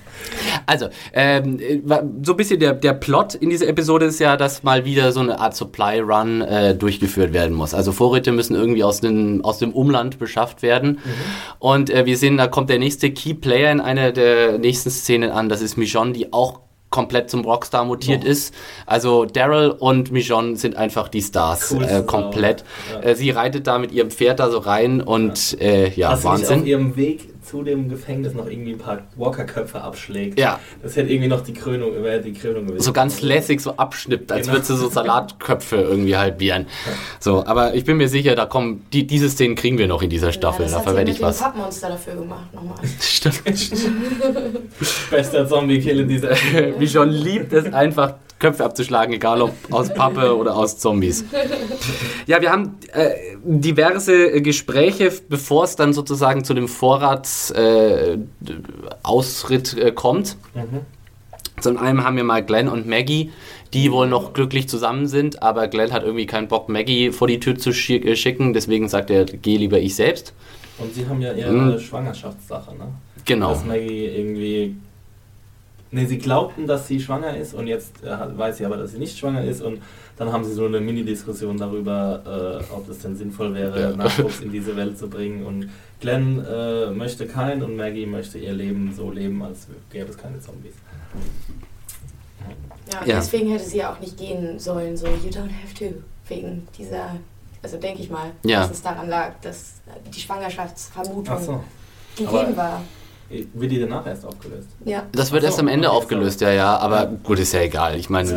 Also, ähm, äh, so ein bisschen der, der Plot in dieser Episode ist ja, dass mal wieder so eine Art Supply Run äh, durchgeführt werden muss. Also Vorräte müssen irgendwie aus dem, aus dem Umland beschafft werden. Und äh, wir sehen, da kommt der nächste Key Player in einer der nächsten Szenen an. Das ist Michonne, die auch komplett zum Rockstar mutiert ist. Also Daryl und Michonne sind einfach die Stars Coolste äh, komplett. Ja. Äh, sie reitet da mit ihrem Pferd da so rein und äh, ja, sie nicht Wahnsinn. auf ihrem Weg zu dem Gefängnis noch irgendwie ein paar Walker-Köpfe abschlägt. Ja. Das hätte irgendwie noch die Krönung, wäre die Krönung gewesen. so ganz lässig so abschnippt, als Genau. würde sie so Salatköpfe irgendwie halbieren. So, aber ich bin mir sicher, da kommen, die, diese Szenen kriegen wir noch in dieser Staffel, ja, das da verwende ich was. Pappmonster dafür gemacht, nochmal. Stimmt. Bester Zombie-Kill in dieser. Wie schon liebt es einfach Köpfe abzuschlagen, egal ob aus Pappe oder aus Zombies. Ja, wir haben äh, diverse äh, Gespräche, bevor es dann sozusagen zu dem Vorratsausritt äh, äh, kommt. Zu einem haben wir mal Glenn und Maggie, die wohl noch glücklich zusammen sind, aber Glenn hat irgendwie keinen Bock, Maggie vor die Tür zu schi äh, schicken, deswegen sagt er, geh lieber ich selbst. Und sie haben ja ihre Mhm. Schwangerschaftssache, ne? Genau. Dass Maggie irgendwie. Ne, sie glaubten, dass sie schwanger ist und jetzt äh, weiß sie aber, dass sie nicht schwanger ist und dann haben sie so eine Mini-Diskussion darüber, äh, ob es denn sinnvoll wäre, Ja. Nachwuchs in diese Welt zu bringen. Und Glenn äh, möchte keinen und Maggie möchte ihr Leben so leben, als gäbe es keine Zombies. Ja, und Ja. deswegen hätte sie auch nicht gehen sollen, so, you don't have to. Wegen dieser, also denke ich mal, Ja. dass es daran lag, dass die Schwangerschaftsvermutung so. gegeben Aber- war. Wird die danach erst aufgelöst? Ja. Das wird so, erst am Ende aufgelöst, ja, ja, aber gut, ist ja egal. Ich meine,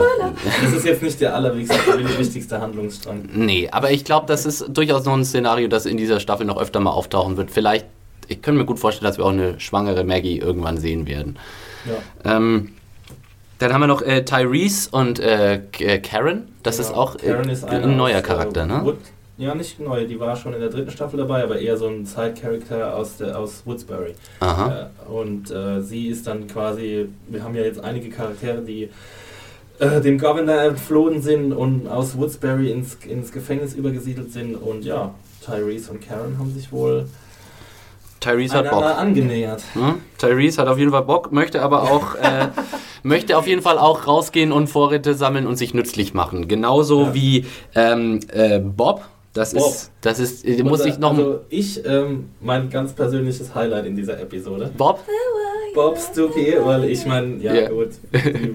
Das ist jetzt nicht der allerwichtigste wichtigste Handlungsstrang. nee, aber ich glaube, das ist durchaus noch ein Szenario, das in dieser Staffel noch öfter mal auftauchen wird. Vielleicht, ich könnte mir gut vorstellen, dass wir auch eine schwangere Maggie irgendwann sehen werden. Ja. Ähm, dann haben wir noch äh, Tyrese und äh, äh, Karen. Das Genau. ist auch äh, ist ein neuer äh, Charakter, ne? Wood, ja, nicht neu, die war schon in der dritten Staffel dabei, aber eher so ein Side-Character aus, der- aus Woodsbury. Aha. Äh, und äh, sie ist dann quasi, wir haben ja jetzt einige Charaktere, die äh, dem Governor entflohen sind und aus Woodsbury ins, ins Gefängnis übergesiedelt sind. Und ja, Tyrese und Karen haben sich wohl Tyrese hat Bock. angenähert. Hm? Tyrese hat auf jeden Fall Bock, möchte aber auch äh, möchte auf jeden Fall auch rausgehen und Vorräte sammeln und sich nützlich machen. Genauso Ja. wie ähm, äh, Bob. Das Bob. ist, das ist, äh, muss ich noch. Also ich, ähm, mein ganz persönliches Highlight in dieser Episode. Bob? Bob Stuckey, weil ich meine, ja Ja. gut, die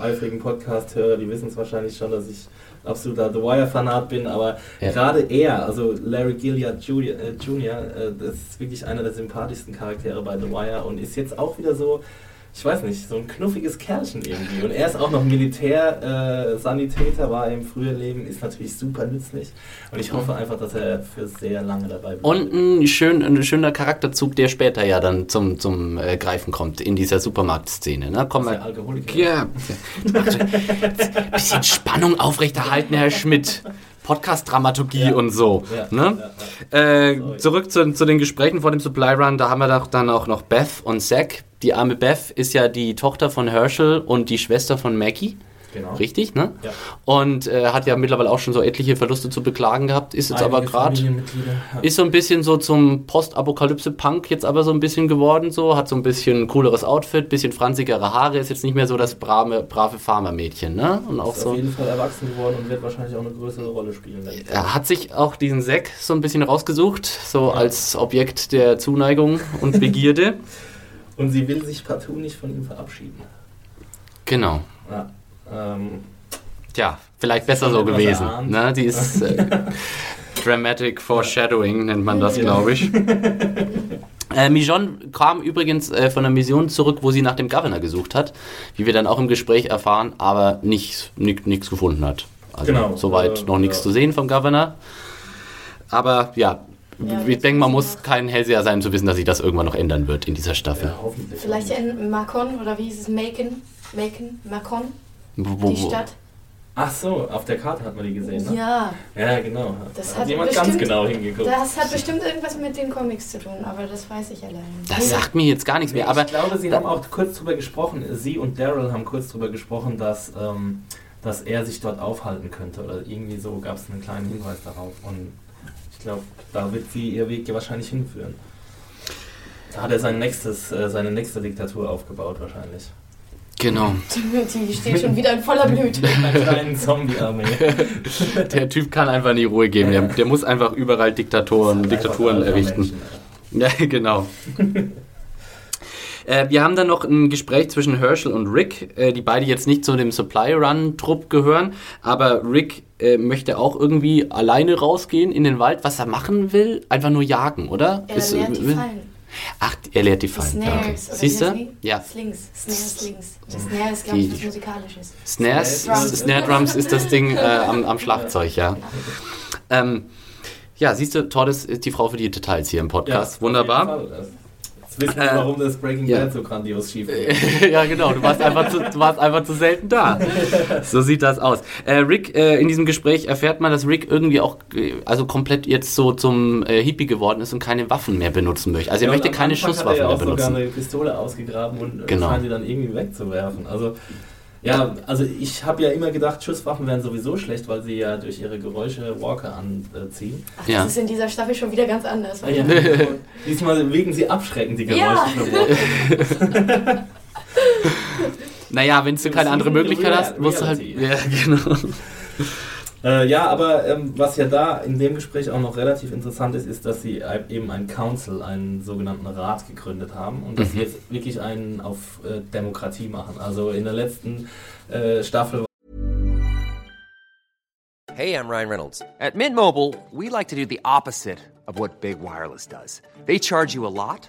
eifrigen Podcast-Hörer, die wissen es wahrscheinlich schon, dass ich absoluter The Wire-Fanat bin, aber Ja. gerade er, also Larry Gilliard Jr., äh, Jr. Äh, das ist wirklich einer der sympathischsten Charaktere bei The Wire und ist jetzt auch wieder so, ich weiß nicht, so ein knuffiges Kerlchen irgendwie. Und er ist auch noch Militär, äh, Sanitäter, war im früheren Leben, ist natürlich super nützlich. Und ich hoffe einfach, dass er für sehr lange dabei bleibt. Und ein, schön, ein schöner Charakterzug, der später ja dann zum, zum äh, Greifen kommt in dieser Supermarktszene. Ne? Komm mal. Alkoholiker Ja. Bisschen Spannung aufrechterhalten, Herr Schmidt. Podcast-Dramaturgie Ja. und so. Ja, ne? ja, Äh, zurück zu, zu den Gesprächen vor dem Supply Run, da haben wir doch dann auch noch Beth und Zack. Die arme Beth ist ja die Tochter von Herschel und die Schwester von Maggie. Genau. Richtig, ne? Ja. Und äh, hat ja mittlerweile auch schon so etliche Verluste zu beklagen gehabt, ist jetzt aber Einige gerade Familienmitglieder, ja. ist so ein bisschen so zum Postapokalypse-Punk jetzt aber so ein bisschen geworden, so, hat so ein bisschen cooleres Outfit, bisschen franzigere Haare, ist jetzt nicht mehr so das brave, brave Farmermädchen, ne? Und auch ist so. auf jeden Fall erwachsen geworden und wird wahrscheinlich auch eine größere Rolle spielen. Er hat sich auch diesen Zack so ein bisschen rausgesucht, so als Objekt der Zuneigung und Begierde. Und sie will sich partout nicht von ihm verabschieden. genau. Ja. Ähm, Tja, vielleicht besser so gewesen. Ne? Die ist äh, Dramatic Foreshadowing, nennt man das, glaube ich. Äh, Mijon kam übrigens äh, von einer Mission zurück, wo sie nach dem Governor gesucht hat, wie wir dann auch im Gespräch erfahren, aber nichts nichts gefunden hat. Also Genau, soweit äh, noch nichts ja. zu sehen vom Governor. Aber ja, Ja, ich denke, man muss kein Hellseher sein, um zu wissen, dass sich das irgendwann noch ändern wird in dieser Staffel. ja, hoffentlich. Vielleicht in Macon oder wie hieß es? Macon? Macon? Macon? Wo- wo- Die Stadt? Ach so, auf der Karte hat man die gesehen, ne? Ja, Ja, genau. Das Da hat jemand ganz bestimmt- genau hingeguckt. das hat bestimmt irgendwas mit den Comics zu tun, aber das weiß ich allein. Das sagt mir jetzt gar nichts mehr, aber ich glaube, sie haben auch kurz drüber gesprochen, sie und Daryl haben kurz drüber gesprochen, dass, ähm, dass er sich dort aufhalten könnte. Oder irgendwie so gab es einen kleinen Hinweis darauf. Und ich glaube, da wird sie ihr Weg ja wahrscheinlich hinführen. Da hat er sein nächstes, äh, seine nächste Diktatur aufgebaut wahrscheinlich. genau. Die steht schon wieder in voller Blüte. Mit einer kleinen Zombie-Armee. Der Typ kann einfach nie Ruhe geben. Der, der muss einfach überall Diktatoren, Diktaturen Einfach errichten. Menschen. Ja, genau. Äh, wir haben dann noch ein Gespräch zwischen Herschel und Rick, äh, die beide jetzt nicht zu dem Supply Run Trupp gehören, aber Rick äh, möchte auch irgendwie alleine rausgehen in den Wald. Was er machen will, einfach nur jagen, oder? Er Ist, lernt die äh, Fallen. Ach, er lehrt die Fallen. Ja, okay. Snares. oder Siehst du? Ja. Slings. Snare, Slings. Das Snare ist, glaube ich, was Musikalisches. Snares, Snare Drums. Snare Drums ist das Ding äh, am, am Schlagzeug, ja. Ähm, ja, siehst du, Tordes ist die Frau für die Details hier im Podcast. Ja, auf Wunderbar. Wissen wir, warum das Breaking ja. Bad so grandios schief geht. ja, genau. Du warst, einfach zu, du warst einfach zu selten da. So sieht das aus. Äh, Rick, äh, in diesem Gespräch erfährt man, dass Rick irgendwie auch äh, also komplett jetzt so zum äh, Hippie geworden ist und keine Waffen mehr benutzen möchte. Also er Ja, möchte keine Anfang Schusswaffen hat er ja mehr auch sogar benutzen. eine Pistole ausgegraben und Genau. genau. scheint die dann irgendwie wegzuwerfen. Also ja, also ich habe ja immer gedacht, Schusswaffen wären sowieso schlecht, weil sie ja durch ihre Geräusche Walker anziehen. Ach, Ja. das ist in dieser Staffel schon wieder ganz anders. Ja. Diesmal wegen sie abschreckend, die Geräusche Ja. Naja, wenn du keine andere Möglichkeit hast, musst du halt. Ja, Reality. genau. Äh, ja, aber ähm, was ja da in dem Gespräch auch noch relativ interessant ist, ist, dass sie eben einen Council, einen sogenannten Rat gegründet haben und dass sie jetzt wirklich einen auf äh, Demokratie machen. Also in der letzten äh, Staffel Hey, I'm Ryan Reynolds. At Mint Mobile, we like to do the opposite of what Big Wireless does. They charge you a lot,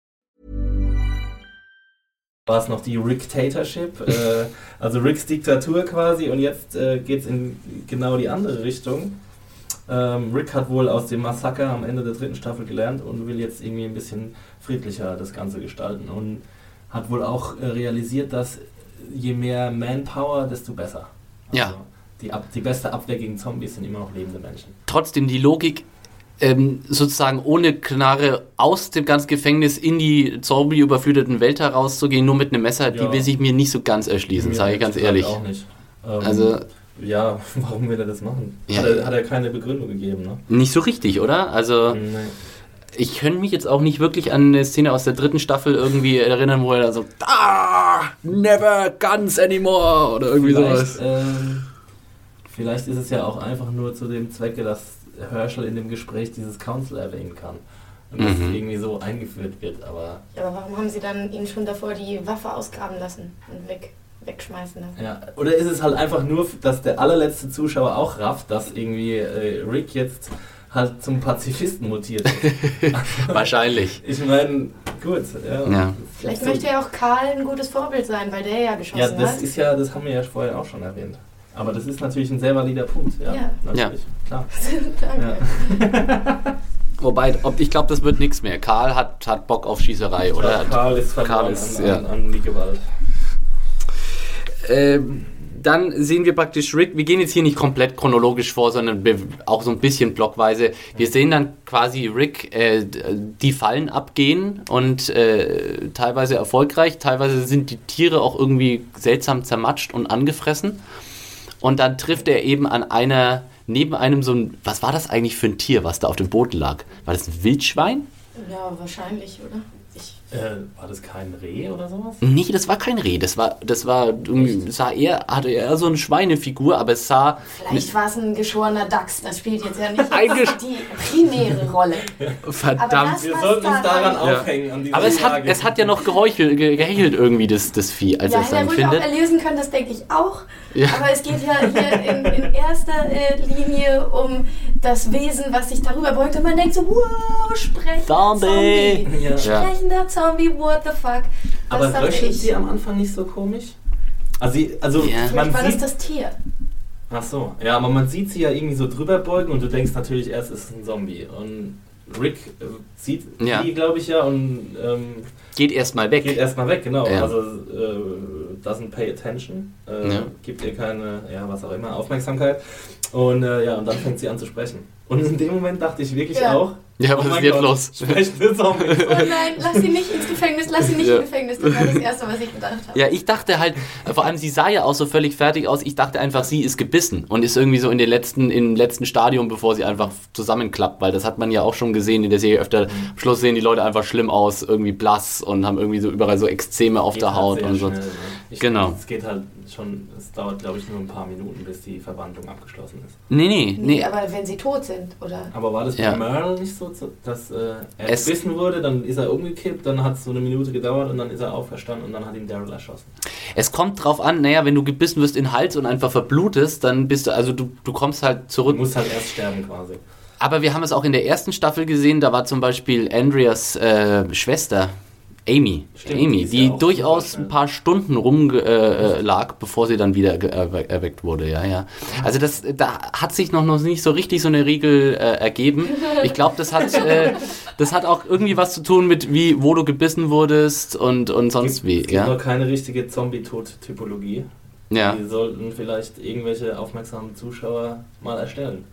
war es noch die Ricktatorship, äh, also Ricks Diktatur quasi und jetzt äh, geht es in genau die andere Richtung. Ähm, Rick hat wohl aus dem Massaker am Ende der dritten Staffel gelernt und will jetzt irgendwie ein bisschen friedlicher das Ganze gestalten und hat wohl auch äh, realisiert, dass je mehr Manpower, desto besser. Ja. Die, ab, die beste Abwehr gegen Zombies sind immer noch lebende Menschen. Trotzdem die Logik, ähm, sozusagen ohne Knarre aus dem ganzen Gefängnis in die zombie-überfluteten Welt herauszugehen, nur mit einem Messer, die Ja. will sich mir nicht so ganz erschließen, sage ich ganz ehrlich ehrlich. Auch nicht. Ähm, Also- ja, warum will er das machen? Ja. Hat, er, hat er keine Begründung gegeben, ne? Nicht so richtig, oder? Also. Nee. Ich könnte mich jetzt auch nicht wirklich an eine Szene aus der dritten Staffel irgendwie erinnern, wo er da so, ah, never guns anymore oder irgendwie Vielleicht, sowas. ähm, vielleicht ist es ja auch einfach nur zu dem Zwecke, dass Herschel in dem Gespräch dieses Council erwähnen kann. Und das Mhm. irgendwie so eingeführt wird, aber Ja, aber warum haben sie dann ihn schon davor die Waffe ausgraben lassen und weg, wegschmeißen lassen? ja. Oder ist es halt einfach nur, dass der allerletzte Zuschauer auch rafft, dass irgendwie äh, Rick jetzt halt zum Pazifisten mutiert ist. Wahrscheinlich. ich meine, gut, ja. Ja. Vielleicht möchte ja auch Karl ein gutes Vorbild sein, weil der ja geschossen Ja, das hat. ist ja, das haben wir ja vorher auch schon erwähnt. Aber das ist natürlich ein sehr valider Punkt, ja. Ja. Natürlich, klar. Danke. Ja. Wobei, ob, ich glaube, das wird nichts mehr. Karl hat, hat Bock auf Schießerei, oder? Karl ist Karl ist, an, ja. an, an die Gewalt. Ähm, dann sehen wir praktisch Rick, wir gehen jetzt hier nicht komplett chronologisch vor, sondern auch so ein bisschen blockweise. Wir sehen dann quasi Rick äh, die Fallen abgehen und äh, teilweise erfolgreich, teilweise sind die Tiere auch irgendwie seltsam zermatscht und angefressen. Und dann trifft er eben an einer, neben einem so ein, was war das eigentlich für ein Tier, was da auf dem Boot lag? War das ein Wildschwein? Ja, wahrscheinlich, oder? Ich, Äh, war das kein Reh oder sowas? Nee, das war kein Reh, das war, das war, irgendwie- sah eher, hatte eher so eine Schweinefigur, aber es sah, vielleicht war es ein geschorener Dachs. Das spielt jetzt ja nicht die primäre Rolle. verdammt. Wir sollten uns daran- daran aufhängen. An dieser Aber es hat, es hat ja noch geheuchelt, ge- gehechelt irgendwie, das, das Vieh, als ja, es hätte er dann ruhig auch findet. erlösen können, das denke ich auch. Ja. Aber es geht ja hier in, in erster äh, Linie um das Wesen, was sich darüber beugt und man denkt so, wow, sprechender Zombie. Zombie. Ja. Sprechender Zombie, what the fuck. Das Aber röchelt ich. sie am Anfang nicht so komisch? Also, sie, also Ja. man war das sieht... das Tier. Ach so, ja, aber man sieht sie ja irgendwie so drüber beugen und du denkst natürlich erst, es ist ein Zombie. Und Rick äh, sieht Ja. die, glaube ich, ja, und ähm, Geht erstmal weg. geht erstmal weg, genau. Ja. Also äh, doesn't pay attention, äh, Ja. gibt ihr keine, ja, was auch immer, Aufmerksamkeit. Und äh, ja, und dann fängt sie an zu sprechen. Und in dem Moment dachte ich wirklich Ja. auch, Ja, was oh ist jetzt Gott, los? Sprechende Zombies. Oh nein, lass sie nicht ins Gefängnis, lass sie nicht Ja. ins Gefängnis. Das war das Erste, was ich gedacht habe. Ja, ich dachte halt, vor allem sie sah ja auch so völlig fertig aus. Ich dachte einfach, sie ist gebissen und ist irgendwie so in den letzten, im letzten Stadium, bevor sie einfach zusammenklappt, weil das hat man ja auch schon gesehen in der Serie öfter. Am Schluss sehen die Leute einfach schlimm aus, irgendwie blass und haben irgendwie so überall so Exzeme auf Geht der halt Haut und so. schnell, ne? Ich, Genau. Es geht halt schon, es dauert glaube ich nur ein paar Minuten, bis die Verwandlung abgeschlossen ist. Nee, nee, Nee, nee. aber wenn sie tot sind, oder? Aber war das bei Ja. Merle nicht so, dass äh, er Es- gebissen wurde, dann ist er umgekippt, dann hat es so eine Minute gedauert und dann ist er auferstanden und dann hat ihn Daryl erschossen. Es kommt drauf an, naja, wenn du gebissen wirst in den Hals und einfach verblutest, dann bist du, also du, du kommst halt Du zurück. musst halt erst sterben quasi. Aber wir haben es auch in der ersten Staffel gesehen, da war zum Beispiel Andreas äh, Schwester, Amy, Stimmt, die Amy, die ja durchaus ein paar Stunden rumlag, äh, lag, bevor sie dann wieder erwe- erweckt wurde, ja, ja. Also das, da hat sich noch, noch nicht so richtig so eine Regel äh, ergeben. Ich glaube, das hat, äh, das hat auch irgendwie was zu tun mit wie, wo du gebissen wurdest und, und sonst wie, Es gibt noch ja. keine richtige Zombie-Tod-Typologie. Ja. Die sollten vielleicht irgendwelche aufmerksamen Zuschauer mal erstellen.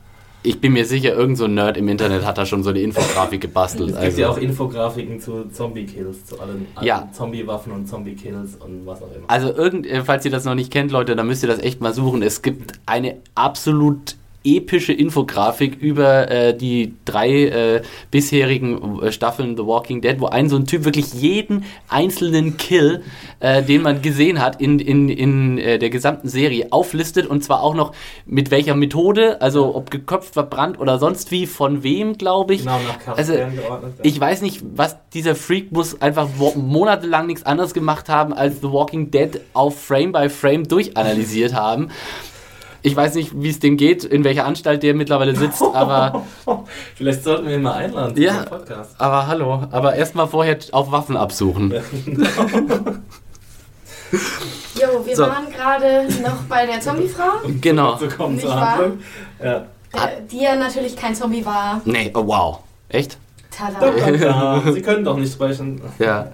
Ich bin mir sicher, irgend so ein Nerd im Internet hat da schon so eine Infografik gebastelt. Es gibt ja auch Also, Infografiken zu Zombie-Kills, zu allen, allen Ja. Zombie-Waffen und Zombie-Kills und was auch immer. also irgend, falls ihr das noch nicht kennt, Leute, dann müsst ihr das echt mal suchen. Es gibt eine absolut epische Infografik über äh, die drei äh, bisherigen äh, Staffeln The Walking Dead, wo ein so ein Typ wirklich jeden einzelnen Kill, äh, den man gesehen hat in, in, in äh, der gesamten Serie auflistet und zwar auch noch mit welcher Methode, also ob geköpft, verbrannt oder sonst wie, von wem, glaube ich. genau, nach Also, geordnet. ja. Ich weiß nicht, was dieser Freak muss einfach monatelang nichts anderes gemacht haben, als The Walking Dead auf Frame by Frame durchanalysiert haben. Ich weiß nicht, wie es dem geht, in welcher Anstalt der mittlerweile sitzt, aber, Vielleicht sollten wir ihn mal einladen zu Ja. diesem Podcast. aber hallo. Aber erstmal vorher auf Waffen absuchen. Jo, wir So. waren gerade noch bei der Zombie-Frau, Genau. So kommen Nicht zur wahr? Handlung. Ja. äh, die ja natürlich kein Zombie war. Nee, oh wow. Echt? Tada. Ja, Sie können doch nicht sprechen. Ja.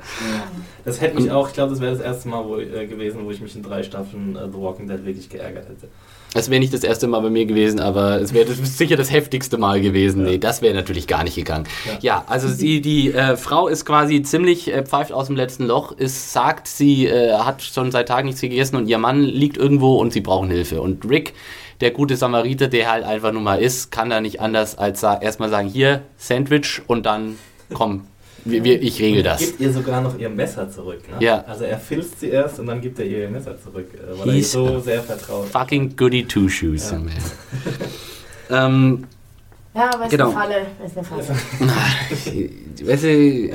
Das hätte mich auch, ich glaube, das wäre das erste Mal wo, äh, gewesen, wo ich mich in drei Staffeln äh, The Walking Dead wirklich geärgert hätte. Es wäre nicht das erste Mal bei mir gewesen, aber es wäre sicher das heftigste Mal gewesen. Nee, das wäre natürlich gar nicht gegangen. Ja, also sie, die äh, Frau ist quasi ziemlich äh, pfeift aus dem letzten Loch, ist, sagt, sie äh, hat schon seit Tagen nichts gegessen und ihr Mann liegt irgendwo und sie brauchen Hilfe. Und Rick, der gute Samariter, der halt einfach nur mal ist, kann da nicht anders als sa erstmal sagen, hier, Sandwich und dann, komm, wir, wir, ich regel das. Gibt ihr sogar noch ihr Messer zurück. Ne? Ja. Also er filzt sie erst und dann gibt er ihr ihr Messer zurück, äh, weil er ihr He's so sehr vertraut. Fucking goody two shoes. Ja. man. ähm, Ja, aber es Genau. ist eine Falle. Es ist eine Falle.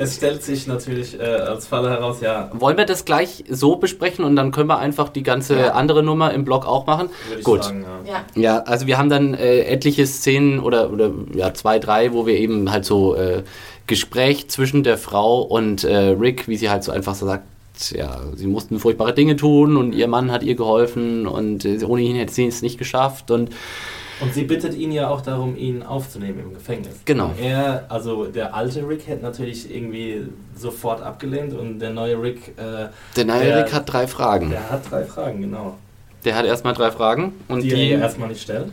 Es stellt sich natürlich äh, als Falle heraus, ja, Wollen wir das gleich so besprechen und dann können wir einfach die ganze Ja. andere Nummer im Blog auch machen? würde ich Gut. sagen. Ja. Ja. Ja, also wir haben dann äh, etliche Szenen oder, oder ja, zwei, drei, wo wir eben halt so äh, Gespräch zwischen der Frau und äh, Rick, wie sie halt so einfach so sagt, ja, sie mussten furchtbare Dinge tun und ihr Mann hat ihr geholfen und äh, ohne ihn hätte sie es nicht geschafft und Und sie bittet ihn ja auch darum, ihn aufzunehmen im Gefängnis. Genau. Und er, also der alte Rick hätte natürlich irgendwie sofort abgelehnt und der neue Rick, äh, der neue Der- Rick hat drei Fragen. der hat drei Fragen, genau. Der hat erstmal drei Fragen und Die, die, er erstmal nicht stellt,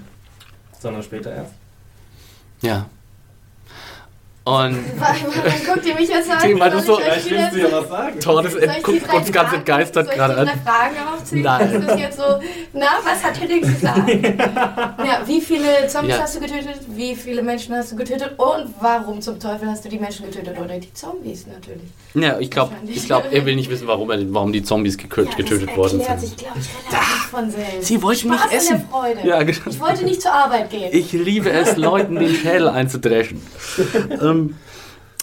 sondern später erst. ja. Und Dann guckt ihr mich jetzt an. Thema, soll du ich so- du letzten- ja was sagen. Tor, das Soll ich die guckt uns ganz Fragen- entgeistert soll ich gerade an. drei Fragen aufzählen? Nein. Das ist jetzt so, na, was hat Henning gesagt? ja, wie viele Zombies Ja. hast du getötet? Wie viele Menschen hast du getötet? Und warum zum Teufel hast du die Menschen getötet? Oder die Zombies natürlich. Ja, ich glaube, ich glaub, er will nicht wissen, warum, er, warum die Zombies gekö Ja, getötet das worden erklärt sind. sich, glaube ich, relativ von selbst. Sie wollten mich Spaß an essen. Ja, genau. Ich wollte nicht zur Arbeit gehen. Ich liebe es, Leuten den Schädel einzudreschen. ähm,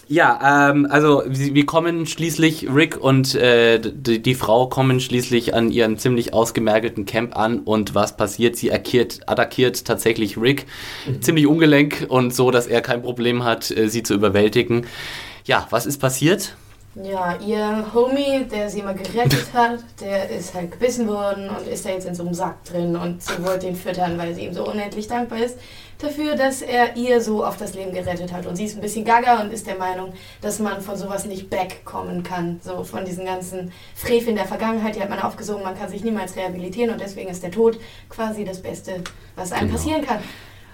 ja, ähm, also wir kommen schließlich, Rick und äh, die, die Frau kommen schließlich an ihrem ziemlich ausgemergelten Camp an und was passiert? Sie attackiert, attackiert tatsächlich Rick ziemlich ungelenk und so, dass er kein Problem hat, äh, sie zu überwältigen. Ja, was ist passiert? Ja, ihr Homie, der sie immer gerettet hat, der ist halt gebissen worden und ist da jetzt in so einem Sack drin und sie wollte ihn füttern, weil sie ihm so unendlich dankbar ist dafür, dass er ihr so auf das Leben gerettet hat. Und sie ist ein bisschen gaga und ist der Meinung, dass man von sowas nicht wegkommen kann. So von diesen ganzen Freveln der Vergangenheit, die hat man aufgesogen, man kann sich niemals rehabilitieren und deswegen ist der Tod quasi das Beste, was einem Genau. passieren kann.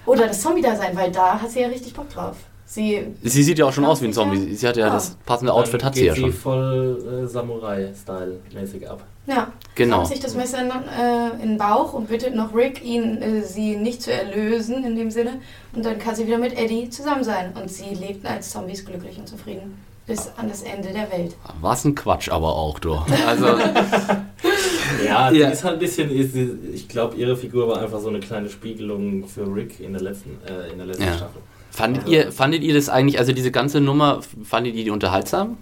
Oder das Zombie-Dasein, weil da hat sie ja richtig Bock drauf. Sie Sie sieht ja auch schon aus wie ein. Zombie. Sie hat ja Ja. das passende Outfit, Dann hat sie ja schon. sie voll äh, Samurai-Style-mäßig ab. Ja, Genau. rammt sich das Messer in, äh, in den Bauch und bittet noch Rick, ihn, äh, sie nicht zu erlösen in dem Sinne. Und dann kann sie wieder mit Eddie zusammen sein. Und sie lebten als Zombies glücklich und zufrieden. Bis an das Ende der Welt. Was ein Quatsch aber auch, du. Also, Ja, die Ja. ist halt ein bisschen, ist, ich glaube, ihre Figur war einfach so eine kleine Spiegelung für Rick in der letzten, äh, in der letzten Ja. Staffel. Fandet Also- ihr, fandet ihr das eigentlich, also diese ganze Nummer, fandet ihr die unterhaltsam?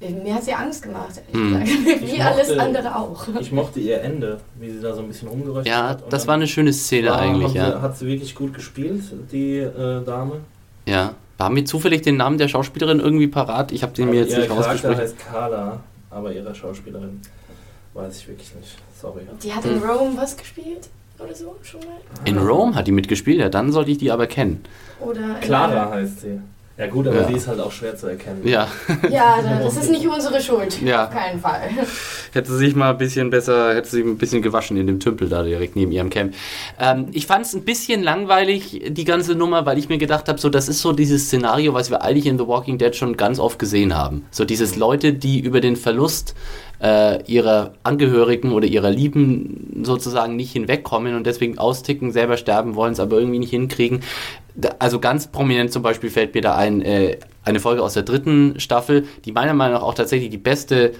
Mir hat sie Angst gemacht, ehrlich Hm. gesagt. Wie Ich alles mochte- andere auch. Ich mochte ihr Ende, wie sie da so ein bisschen rumgeröchelt Ja, hat. und das war eine schöne Szene war- eigentlich, ja. Sie, hat sie wirklich gut gespielt, die äh, Dame. Ja. Haben wir zufällig den Namen der Schauspielerin irgendwie parat? Ich habe den mir jetzt nicht rausgesprochen. heißt Carla, aber ihre Schauspielerin weiß ich wirklich nicht. Sorry. Die hat in Rome was gespielt? Oder so schon mal? In Rome hat die mitgespielt, ja, dann sollte ich die aber kennen. Oder in Clara heißt sie. Ja gut, aber Ja. die ist halt auch schwer zu erkennen. Ja, Ja, da- das ist nicht unsere Schuld. Ja. Auf keinen Fall. hätte sie sich mal ein bisschen besser, hätte sie ein bisschen gewaschen in dem Tümpel da direkt neben ihrem Camp. Ähm, ich fand es ein bisschen langweilig, die ganze Nummer, weil ich mir gedacht habe, so das ist so dieses Szenario, was wir eigentlich in The Walking Dead schon ganz oft gesehen haben. So dieses Leute, die über den Verlust äh, ihrer Angehörigen oder ihrer Lieben sozusagen nicht hinwegkommen und deswegen austicken, selber sterben wollen, es aber irgendwie nicht hinkriegen. Also ganz prominent zum Beispiel fällt mir da ein, äh, eine Folge aus der dritten Staffel, die meiner Meinung nach auch tatsächlich die beste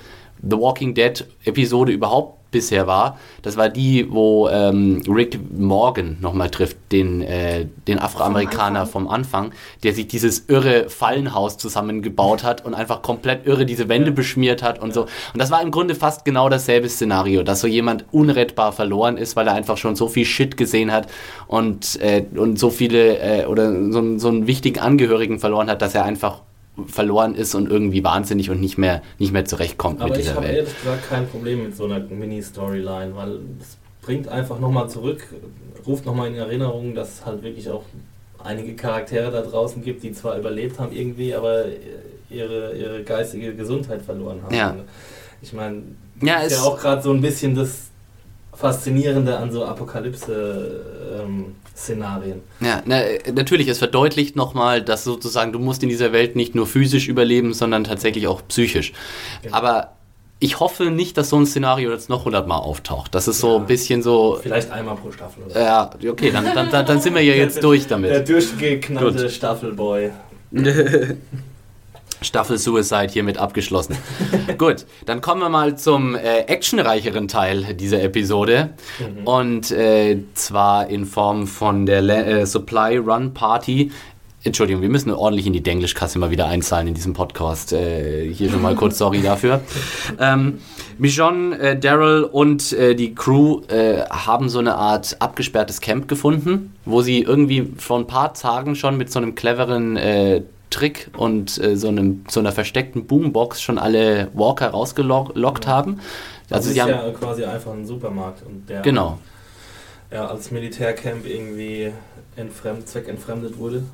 The Walking Dead Episode überhaupt bisher war. Das war die, wo ähm, Rick Morgan nochmal trifft, den, äh, den Afroamerikaner vom Anfang, der sich dieses irre Fallenhaus zusammengebaut hat und einfach komplett irre diese Wände beschmiert hat und so. Und das war im Grunde fast genau dasselbe Szenario, dass so jemand unrettbar verloren ist, weil er einfach schon so viel Shit gesehen hat und, äh, und so viele äh, oder so, so einen wichtigen Angehörigen verloren hat, dass er einfach verloren ist und irgendwie wahnsinnig und nicht mehr, nicht mehr zurechtkommt Aber mit ich dieser habe Welt. ehrlich gesagt kein Problem mit so einer Mini-Storyline, weil es bringt einfach nochmal zurück, ruft nochmal in Erinnerung, dass es halt wirklich auch einige Charaktere da draußen gibt, die zwar überlebt haben irgendwie, aber ihre, ihre geistige Gesundheit verloren haben. Ja. Ich meine, Ja, ist ja auch gerade so ein bisschen das Faszinierende an so Apokalypse-Szenarien. Ja, na, äh, natürlich, es verdeutlicht nochmal, dass sozusagen du musst in dieser Welt nicht nur physisch überleben, sondern tatsächlich auch psychisch. Genau. Aber ich hoffe nicht, dass so ein Szenario jetzt noch hundertmal auftaucht. Das ist so Ja. ein bisschen so, Vielleicht einmal pro Staffel. Oder so. ja, okay, dann, dann, dann, sind wir ja jetzt durch Der damit. durchgeknallte Gut. Staffelboy. Staffel Suicide hiermit abgeschlossen. Gut, dann kommen wir mal zum äh, actionreicheren Teil dieser Episode. Und äh, zwar in Form von der Le äh, Supply Run Party. Entschuldigung, wir müssen ordentlich in die Denglischkasse mal wieder einzahlen in diesem Podcast. Äh, hier schon mal kurz sorry dafür. Ähm, Michonne, äh, Daryl und äh, die Crew haben so eine Art abgesperrtes Camp gefunden, wo sie irgendwie vor ein paar Tagen schon mit so einem cleveren Trick und äh, so, einem, so einer versteckten Boombox schon alle Walker rausgelockt haben. Das Also ist sie haben ja quasi einfach ein Supermarkt und der genau. ja, als Militärcamp irgendwie entfremd, zweckentfremdet wurde.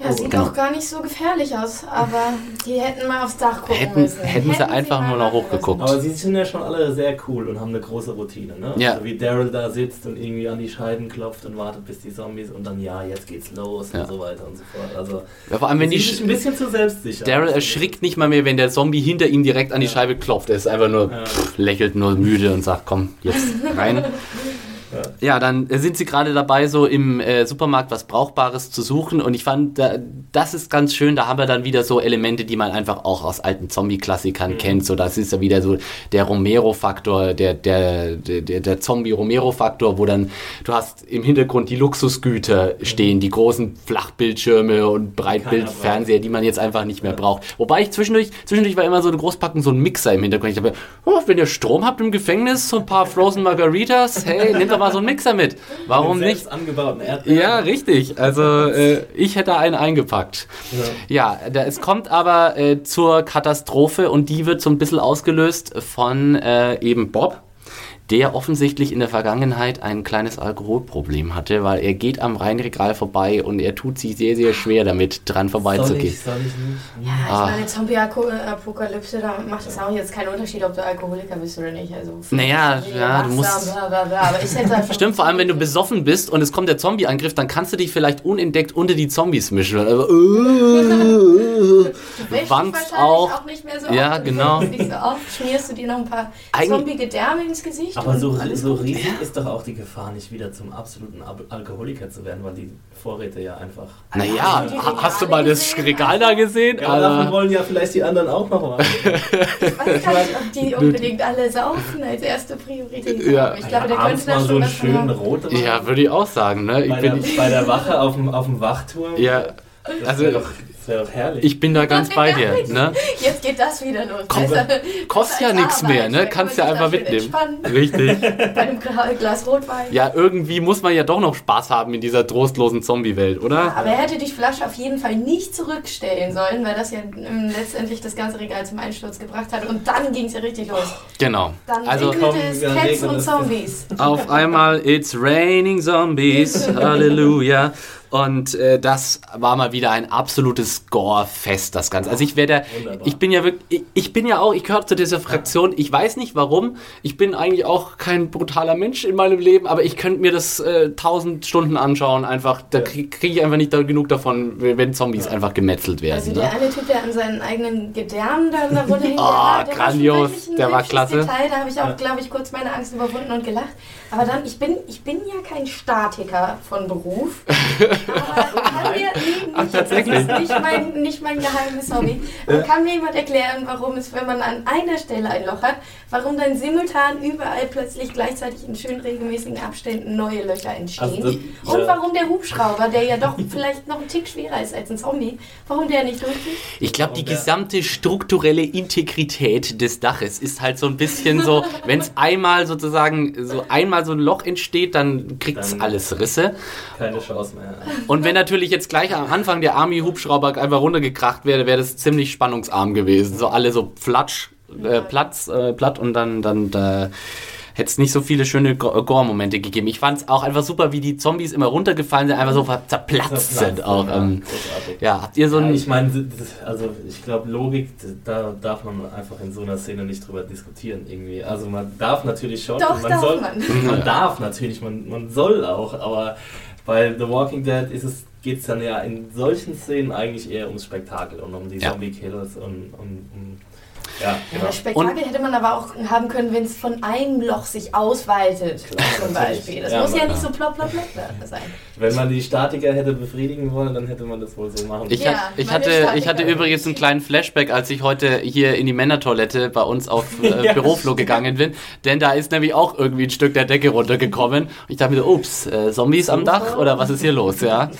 Ja, sieht Genau. auch gar nicht so gefährlich aus, aber die hätten mal aufs Dach gucken Hätten- müssen. hätten sie einfach mal nur noch hochgeguckt. Aber sie sind ja schon alle sehr cool und haben eine große Routine, ne? Ja. Also wie Daryl da sitzt und irgendwie an die Scheiben klopft und wartet, bis die Zombies und dann ja, jetzt geht's los Ja. und so weiter und so fort. Also Ja, vor allem, wenn sie die sind Sch ein bisschen zu selbstsicher. Daryl erschrickt nicht mal mehr, wenn der Zombie hinter ihm direkt an die Ja. Scheibe klopft. Er ist einfach nur, Ja. pff, lächelt nur müde und sagt, komm, jetzt rein. Ja, dann äh, sind sie gerade dabei, so im äh, Supermarkt was Brauchbares zu suchen. Und ich fand, da, das ist ganz schön. Da haben wir dann wieder so Elemente, die man einfach auch aus alten Zombie-Klassikern kennt. So, das ist ja wieder so der Romero-Faktor, der, der, der, der, Zombie-Romero-Faktor, wo dann du hast im Hintergrund die Luxusgüter stehen, die großen Flachbildschirme und Breitbildfernseher, die man jetzt einfach nicht mehr braucht. Wobei ich zwischendurch, zwischendurch war immer so eine Großpackung, so ein Mixer im Hintergrund. Ich dachte, oh, wenn ihr Strom habt im Gefängnis, so ein paar Frozen Margaritas, hey, nehmt doch mal so einen Mixer mit. Warum nicht? angebauten Erdbeeren. Ja, richtig. Also äh, ich hätte einen eingepackt. Ja, da, es kommt aber äh, zur Katastrophe und die wird so ein bisschen ausgelöst von äh, eben Bob, der offensichtlich in der Vergangenheit ein kleines Alkoholproblem hatte, weil er geht am Rheinregal vorbei und er tut sich sehr, sehr schwer damit, dran Soll vorbeizugehen. ich, soll ich nicht? Ja, ich Ah. meine, Zombie-Apokalypse, da macht es auch jetzt keinen Unterschied, ob du Alkoholiker bist oder nicht. Also, Naja, ja, du musst- Bla, bla, bla. Aber ich hätte einfach Stimmt, vor allem wenn du besoffen bist und es kommt der Zombie-Angriff, dann kannst du dich vielleicht unentdeckt unter die Zombies mischen. Also, Du wäschst wankst wahrscheinlich auch. auch nicht mehr so Ja, oft. Du genau. Nicht so oft. Schmierst du dir noch ein paar Eig- zombige Därme ins Gesicht? Aber so, alles so riesig ist doch auch die Gefahr, nicht wieder zum absoluten Al Alkoholiker zu werden, weil die Vorräte ja einfach. Naja, Hast du mal das? Regal da gesehen? Ja, davon Also, wollen ja vielleicht die anderen auch noch was. Ich weiß gar nicht, ob die unbedingt alle saufen als erste Priorität haben. Ja. Ich glaube, der könnte da mal so einen schönen roten ja, würde ich auch sagen. Ne? Ich bei, der, bin, bei der Wache auf dem, auf dem Wachturm. ja, das also doch, das wär doch herrlich. ich bin da ganz bei dir. Ne? Jetzt geht das wieder los. Komm, Besser- Kostet ja nichts mehr, ne? Kannst kann ja einfach mitnehmen. Richtig. Bei einem Glas Rotwein. Ja, irgendwie muss man ja doch noch Spaß haben in dieser trostlosen Zombie-Welt, oder? Aber er hätte die Flasche auf jeden Fall nicht zurückstellen sollen, weil das ja ähm, letztendlich das ganze Regal zum Einsturz gebracht hat. Und dann ging es ja richtig los. Genau. Dann Also regnete es Komm, wir Cats und es. Zombies. auf einmal It's raining Zombies, Halleluja. Und äh, das war mal wieder ein absolutes Gore-Fest, das Ganze. Also ich werde, ich bin ja wirklich, ich, ich bin ja auch, ich gehöre zu dieser Fraktion. Ich weiß nicht warum. Ich bin eigentlich auch kein brutaler Mensch in meinem Leben, aber ich könnte mir das äh, tausend Stunden anschauen. Einfach, da kriege krieg ich einfach nicht da genug davon, wenn Zombies einfach gemetzelt werden. Also ne? der eine Typ, der an seinen eigenen Gedärmen da der Runde hing, Ah, der, grandios. war Der war klasse. Detail. Da habe ich auch, glaube ich, kurz meine Angst überwunden und gelacht. Aber dann, ich bin, ich bin ja kein Statiker von Beruf. Aber kann mir Ach, tatsächlich? Das ist nicht mein, nicht mein geheimes Hobby. Und kann mir jemand erklären, warum es, wenn man an einer Stelle ein Loch hat, warum dann simultan überall plötzlich gleichzeitig in schön regelmäßigen Abständen neue Löcher entstehen? Also das- und ja. warum der Hubschrauber, der ja doch vielleicht noch einen Tick schwerer ist als ein Zombie, warum der nicht durchfliegt? Ich glaube, die gesamte strukturelle Integrität des Daches ist halt so ein bisschen so, wenn es einmal sozusagen so einmal so ein Loch entsteht, dann kriegt es alles Risse. Keine Chance mehr. Und wenn natürlich jetzt gleich am Anfang der Army-Hubschrauber einfach runtergekracht wäre, wäre das ziemlich spannungsarm gewesen. So alle so platsch, äh, Platz, äh, platt und dann, dann da hätte es nicht so viele schöne Go- Gore-Momente gegeben. Ich fand es auch einfach super, wie die Zombies immer runtergefallen sind, einfach so zerplatzt sind auch. Ja, Ähm, großartig. ja, habt ihr so Ja, ein... ich meine, also ich glaube, Logik, da darf man einfach in so einer Szene nicht drüber diskutieren irgendwie. Also man darf natürlich schon, Doch, und man darf soll, man. man darf natürlich, man, man soll auch, aber bei The Walking Dead ist es geht es dann ja in solchen Szenen eigentlich eher ums Spektakel und um die Ja. Zombie-Killers und um, um ja, Ja, genau. das Spektakel hätte man aber auch haben können, wenn es von einem Loch sich ausweitet, zum natürlich. Beispiel. Das Ja, muss ja nicht so plopp, plopp, plopp sein. Wenn man die Statiker hätte befriedigen wollen, dann hätte man das wohl so machen. Ich, Ja, ich, hatte, ich hatte übrigens einen kleinen Flashback, als ich heute hier in die Männertoilette bei uns auf äh, Ja, Büroflur gegangen bin. Denn da ist nämlich auch irgendwie ein Stück der Decke runtergekommen. Und ich dachte mir so, ups, äh, Zombies am Dach oder was ist hier los? Ja,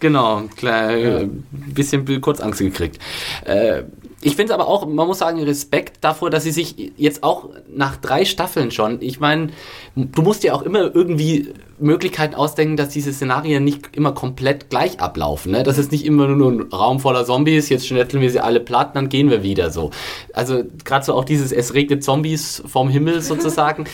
genau, klar, äh, bisschen kurz Angst gekriegt. Äh, ich finde es aber auch, man muss sagen, Respekt davor, dass sie sich jetzt auch nach drei Staffeln schon, ich meine, du musst ja auch immer irgendwie Möglichkeiten ausdenken, dass diese Szenarien nicht immer komplett gleich ablaufen. Ne? Das ist nicht immer nur ein Raum voller Zombies, jetzt schnetzeln wir sie alle platt, dann gehen wir wieder so. Also gerade so auch dieses, es regnet Zombies vom Himmel sozusagen.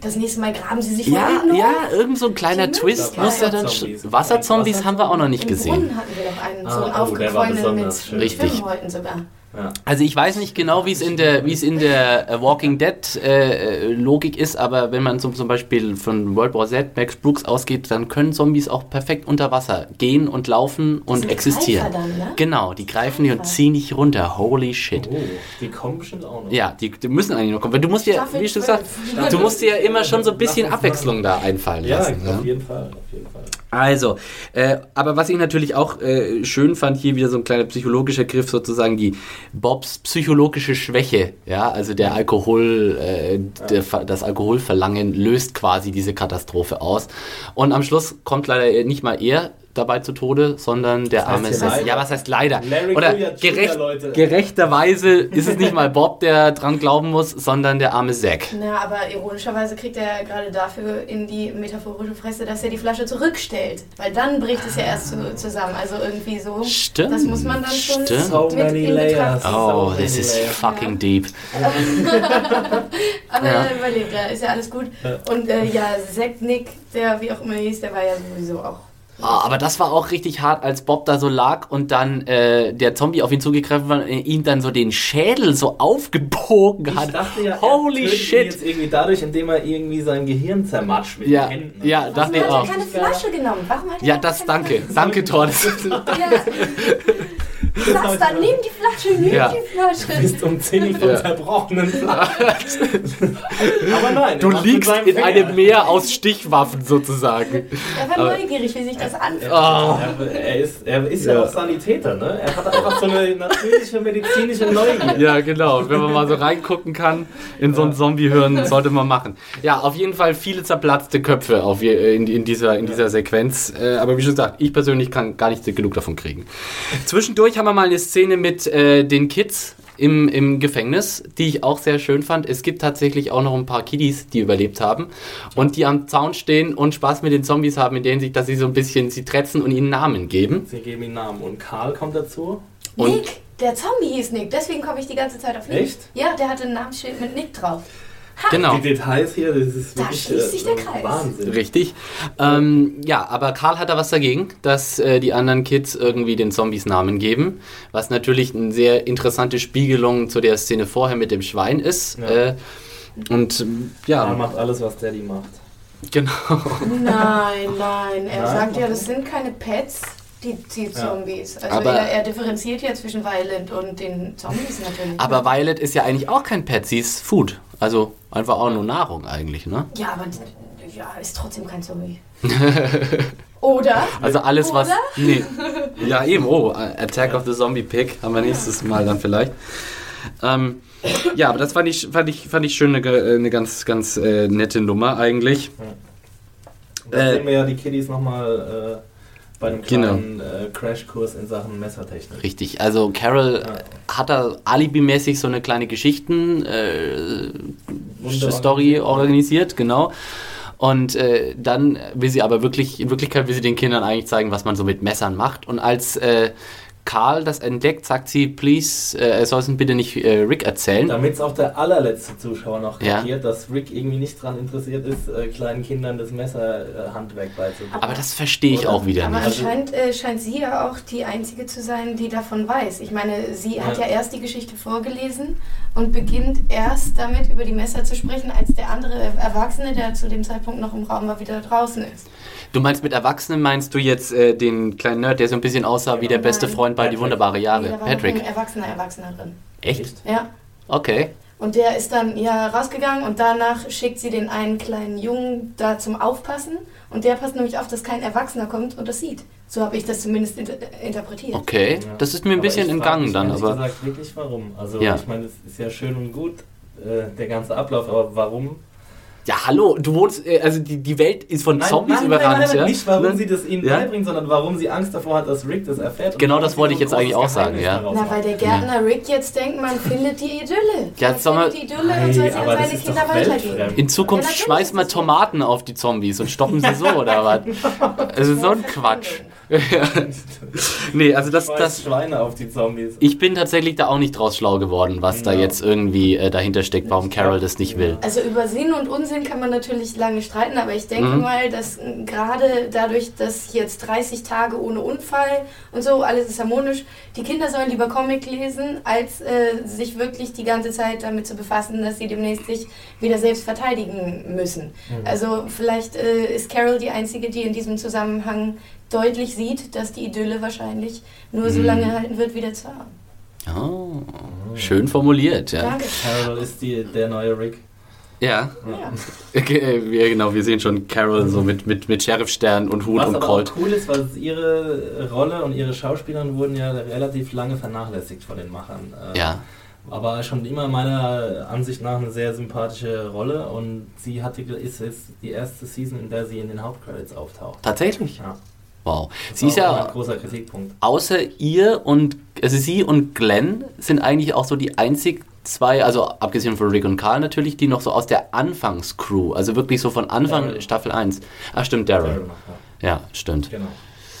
Das nächste Mal graben sie sich ja, ja, irgend so ein kleiner Twist muss ja dann... Wasserzombies. haben wir auch noch nicht Im gesehen. Brunnen hatten wir doch einen, so einen Ah, oh, aufgequollenen mit Richtig. Schwimmhäuten sogar. Ja. Also ich weiß nicht genau, wie es in der, wie es in der äh, Walking Dead äh, äh, Logik ist, aber wenn man zum, zum Beispiel von World War Z, Max Brooks ausgeht, dann können Zombies auch perfekt unter Wasser gehen und laufen und sind existieren. Dann, ne? Genau, die greifen dich und ziehen dich runter. Holy shit. Oh, die kommen bestimmt auch noch. Ja, die, die müssen eigentlich noch kommen. Weil du musst ja, wie ich schon gesagt, du musst dir ja immer schon so ein bisschen Abwechslung da einfallen Ja, lassen. auf ne? jeden Fall, auf jeden Fall. Also, äh, aber was ich natürlich auch äh, schön fand, hier wieder so ein kleiner psychologischer Griff, sozusagen die Bobs psychologische Schwäche. Ja, also der Alkohol, äh, der, das Alkoholverlangen löst quasi diese Katastrophe aus. Und am Schluss kommt leider nicht mal er dabei zu Tode, sondern der heißt arme Seth. leider? Ja, was heißt leider? Larry Oder gerecht, Leute. gerechterweise ist es nicht mal Bob, der dran glauben muss, sondern der arme Zack. Na, aber ironischerweise kriegt er gerade dafür in die metaphorische Fresse, dass er die Flasche zurückstellt. Weil dann bricht es ja erst zu, zusammen. Also irgendwie so. Stimmt, Das muss man dann schon stimmt. So mit many layers. Oh, So this many is layers. fucking deep. Aber Ja. er überlebt, ja, ist ja alles gut. Und äh, ja, Zack Nick, der wie auch immer hieß, der war ja sowieso auch. Ah, aber das war auch richtig hart, als Bob da so lag und dann äh, der Zombie auf ihn zugegriffen war und ihm dann so den Schädel so aufgebogen hat. Ich dachte ja, Holy er tötet ihn shit. jetzt irgendwie dadurch, indem er irgendwie sein Gehirn zermatscht mit Ja, den Händen. ja, Warum dachte ich auch. er keine Flasche genommen? Warum hat Ja, das keine danke. Flasche? Danke, Thor. Das, Ja, Lass dann, nimm die Flasche, nimm Ja. die Flasche. bist umzingelt von Ja. zerbrochenen Flaschen. Aber nein, Du liegst in Finger. einem Meer aus Stichwaffen sozusagen. Er war neugierig, wie sich das anfühlt. Oh. Er, er ist, er ist ja. Ja. auch Sanitäter, ne? Er hat einfach so eine natürliche medizinische Neugier. Ja, genau. Wenn man mal so reingucken kann in so ein Zombie-Hirn, sollte man machen. Ja, auf jeden Fall viele zerplatzte Köpfe auf in, in, dieser, in dieser Sequenz. Äh, aber wie schon gesagt, ich persönlich kann gar nicht genug davon kriegen. Zwischendurch haben wir mal eine Szene mit äh, den Kids im, im Gefängnis, die ich auch sehr schön fand. Es gibt tatsächlich auch noch ein paar Kiddies, die überlebt haben und die am Zaun stehen und Spaß mit den Zombies haben, in der Hinsicht, dass sie so ein bisschen sie tretzen und ihnen Namen geben. Sie geben ihm Namen. Und Karl kommt dazu. Und- Nick, der Zombie hieß Nick, deswegen komme ich die ganze Zeit auf Nick. Echt? Ja, der hatte ein Namensschild mit Nick drauf. Genau. Die Details hier, das ist Da wirklich schließt sich der äh, Kreis. Wahnsinn. Richtig. Ähm, ja, aber Karl hat da was dagegen, dass äh, die anderen Kids irgendwie den Zombies Namen geben, was natürlich eine sehr interessante Spiegelung zu der Szene vorher mit dem Schwein ist. Ja. Äh, und Karl ja, macht alles, was Daddy macht. genau. Nein, nein. Er Nein? sagt ja, das sind keine Pets, die, die Zombies. Also Aber- er, er differenziert ja zwischen Violent und den Zombies natürlich. Aber Violet ist ja eigentlich auch kein Pet, sie ist Food. Also einfach auch nur Nahrung eigentlich, ne? ja, aber ja, ist trotzdem kein Zombie. Oder? Also alles, was. Oder? Nee. Ja, eben. Oh, Attack of the Zombie Pig haben wir nächstes Mal dann vielleicht. Ähm, ja, aber das fand ich, fand ich, fand ich schön eine, ge- eine ganz, ganz äh, nette Nummer eigentlich. Da Äh, sehen wir ja die Kiddies nochmal äh, bei einem Genau. kleinen äh, Crashkurs in Sachen Messertechnik. Richtig, also Carol Ja. hat da alibimäßig so eine kleine Geschichten äh, Story organisiert. organisiert, genau. Und äh, dann will sie aber wirklich, in Wirklichkeit will sie den Kindern eigentlich zeigen, was man so mit Messern macht. Und als äh, Karl das entdeckt, sagt sie, please, äh, er soll es bitte nicht äh, Rick erzählen. Damit es auch der allerletzte Zuschauer noch Ja. kapiert, dass Rick irgendwie nicht daran interessiert ist, äh, kleinen Kindern das Messerhandwerk beizubringen. Aber das verstehe ich Oder? auch wieder Aber nicht. anscheinend äh, scheint sie ja auch die Einzige zu sein, die davon weiß. Ich meine, sie hat Ja. ja erst die Geschichte vorgelesen und beginnt erst damit über die Messer zu sprechen, als der andere Erwachsene, der zu dem Zeitpunkt noch im Raum war, wieder draußen ist. Du meinst mit Erwachsenen, meinst du jetzt äh, den kleinen Nerd, der so ein bisschen aussah wie der beste. Freund bei Die wunderbare Nee, Jahre? da war noch Patrick. ein erwachsener Erwachsener drin. Echt? Ja. Okay. Und der ist dann ja rausgegangen und danach schickt sie den einen kleinen Jungen da zum Aufpassen. Und der passt nämlich auf, dass kein Erwachsener kommt und das sieht. So habe ich das zumindest inter interpretiert. Okay. Ja. Das ist mir ein Aber bisschen entgangen dann, aber. gesagt wirklich warum. Also Ja. ich meine, es ist ja schön und gut, äh, der ganze Ablauf, aber warum? Ja, hallo, du wohnst, äh, also die, die Welt ist von Zombies nein, überrannt, nein, nein, ja? Nicht warum Ne? sie das ihnen Ja? beibringt, sondern warum sie Angst davor hat, dass Rick das erfährt. und Genau das wollte ich jetzt eigentlich auch sagen, ja. Na, weil der Gärtner Rick jetzt denkt, man findet die Idylle. Ja, man sag mal- findet die Idylle und soll Hey, sie an seine Kinder weitergeben. In Zukunft Ja, schmeißt man. Tomaten auf die Zombies und stoppen sie so, oder was? Also so ein Quatsch. nee, also das, das, Schweine auf die Zombies. ich bin tatsächlich da auch nicht draus schlau geworden, was da Ja. jetzt irgendwie äh, dahinter steckt, warum Carol das nicht will. Also über Sinn und Unsinn kann man natürlich lange streiten, aber ich denke Mhm. mal, dass gerade dadurch, dass jetzt 30 Tage ohne Unfall und so, alles ist harmonisch, die Kinder sollen lieber Comic lesen, als äh, sich wirklich die ganze Zeit damit zu befassen, dass sie demnächst sich wieder selbst verteidigen müssen. Mhm. Also vielleicht äh, ist Carol die Einzige, die in diesem Zusammenhang deutlich sieht, dass die Idylle wahrscheinlich nur so Mhm. lange halten wird wie der Zauber. Oh, schön formuliert, ja. Danke. Carol ist die, der neue Rick. Ja, Ja. okay, wir, genau, wir sehen schon Carol so mit, mit, mit Sheriffstern und Hut Was und aber Colt. auch cool ist, weil ihre Rolle und ihre Schauspielerin wurden ja relativ lange vernachlässigt von den Machern. Äh, Ja, Aber schon immer meiner Ansicht nach eine sehr sympathische Rolle und sie hatte, ist jetzt die erste Season, in der sie in den Hauptcredits auftaucht. tatsächlich. Ja, Wow. das Sie ist ja ein großer Kritikpunkt. außer ihr und also sie und Glenn sind eigentlich auch so die einzig zwei, also abgesehen von Rick und Carl natürlich, die noch so aus der Anfangscrew, also wirklich so von Anfang Daryl. Staffel 1. Ach stimmt, Daryl. Daryl ja. Ja, stimmt. Genau.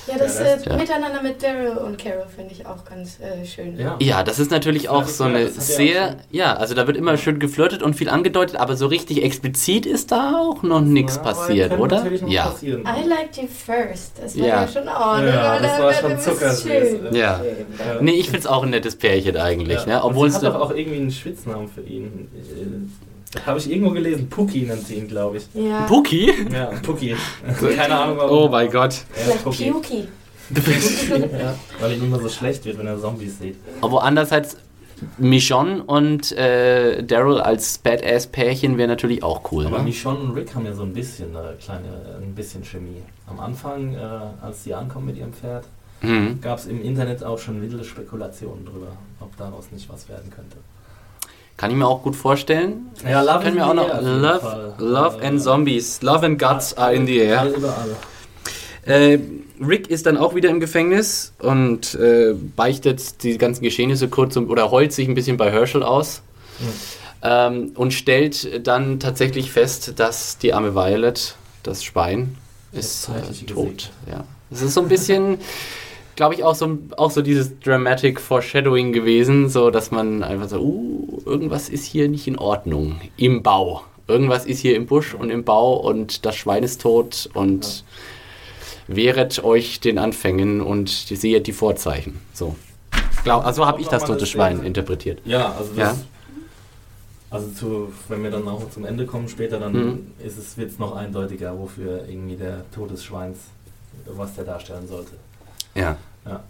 Ja, das äh, ja. Miteinander mit Daryl und Carol finde ich auch ganz äh, schön. Ja. Ja, das ist natürlich Das auch so eine sehr, ja, also da wird immer schön geflirtet und viel angedeutet, aber so richtig explizit ist da auch noch nichts passiert, oder? Ja. passieren. I liked you first. Das war Ja. ja, schon oh, Ja, das war schon ist zuckersüß. schön. Ja. Nee, ich find's auch ein nettes Pärchen eigentlich, Ja. ne? Und Obwohl sie es hat doch auch irgendwie einen Spitznamen für ihn. Äh, Habe ich irgendwo gelesen. Puki nennt sie ihn, glaube ich. Ja. Puki? Ja, Puki. Keine Ahnung warum. Oh mein Gott. Vielleicht Puki. Puki. ja, weil ihm immer so schlecht wird, wenn er Zombies sieht. Aber andererseits, Michonne und äh, Daryl als Badass-Pärchen wäre natürlich auch cool. Aber Ne? Michonne und Rick haben ja so ein bisschen eine kleine, ein bisschen Chemie. Am Anfang, äh, als sie ankommen mit ihrem Pferd, Mhm. gab es im Internet auch schon wilde Spekulationen drüber, ob daraus nicht was werden könnte. Kann ich mir auch gut vorstellen. Ja, Love wir the auch noch Love. Love and Zombies. Love and Guts are in the air. Äh, Rick ist dann auch wieder im Gefängnis und äh, beichtet die ganzen Geschehnisse kurz um, oder heult sich ein bisschen bei Herschel aus. Ähm, und stellt dann tatsächlich fest, dass die arme Violet, das Schwein, ist äh, tot. Ja. Es ist so ein bisschen, glaube ich, auch so, auch so dieses Dramatic Foreshadowing gewesen, so dass man einfach so, uh, irgendwas ist hier nicht in Ordnung im Bau. Irgendwas ist hier im Busch und im Bau und das Schwein ist tot und wehret euch den Anfängen und sehet die Vorzeichen. So. Glaub, also habe ich das tote Schwein interpretiert. Ja, also das, Ja. Also zu, wenn wir dann auch zum Ende kommen später, dann Mhm. ist es, wird es noch eindeutiger, wofür irgendwie der Tod des Schweins, was der darstellen sollte. Ja. Ja.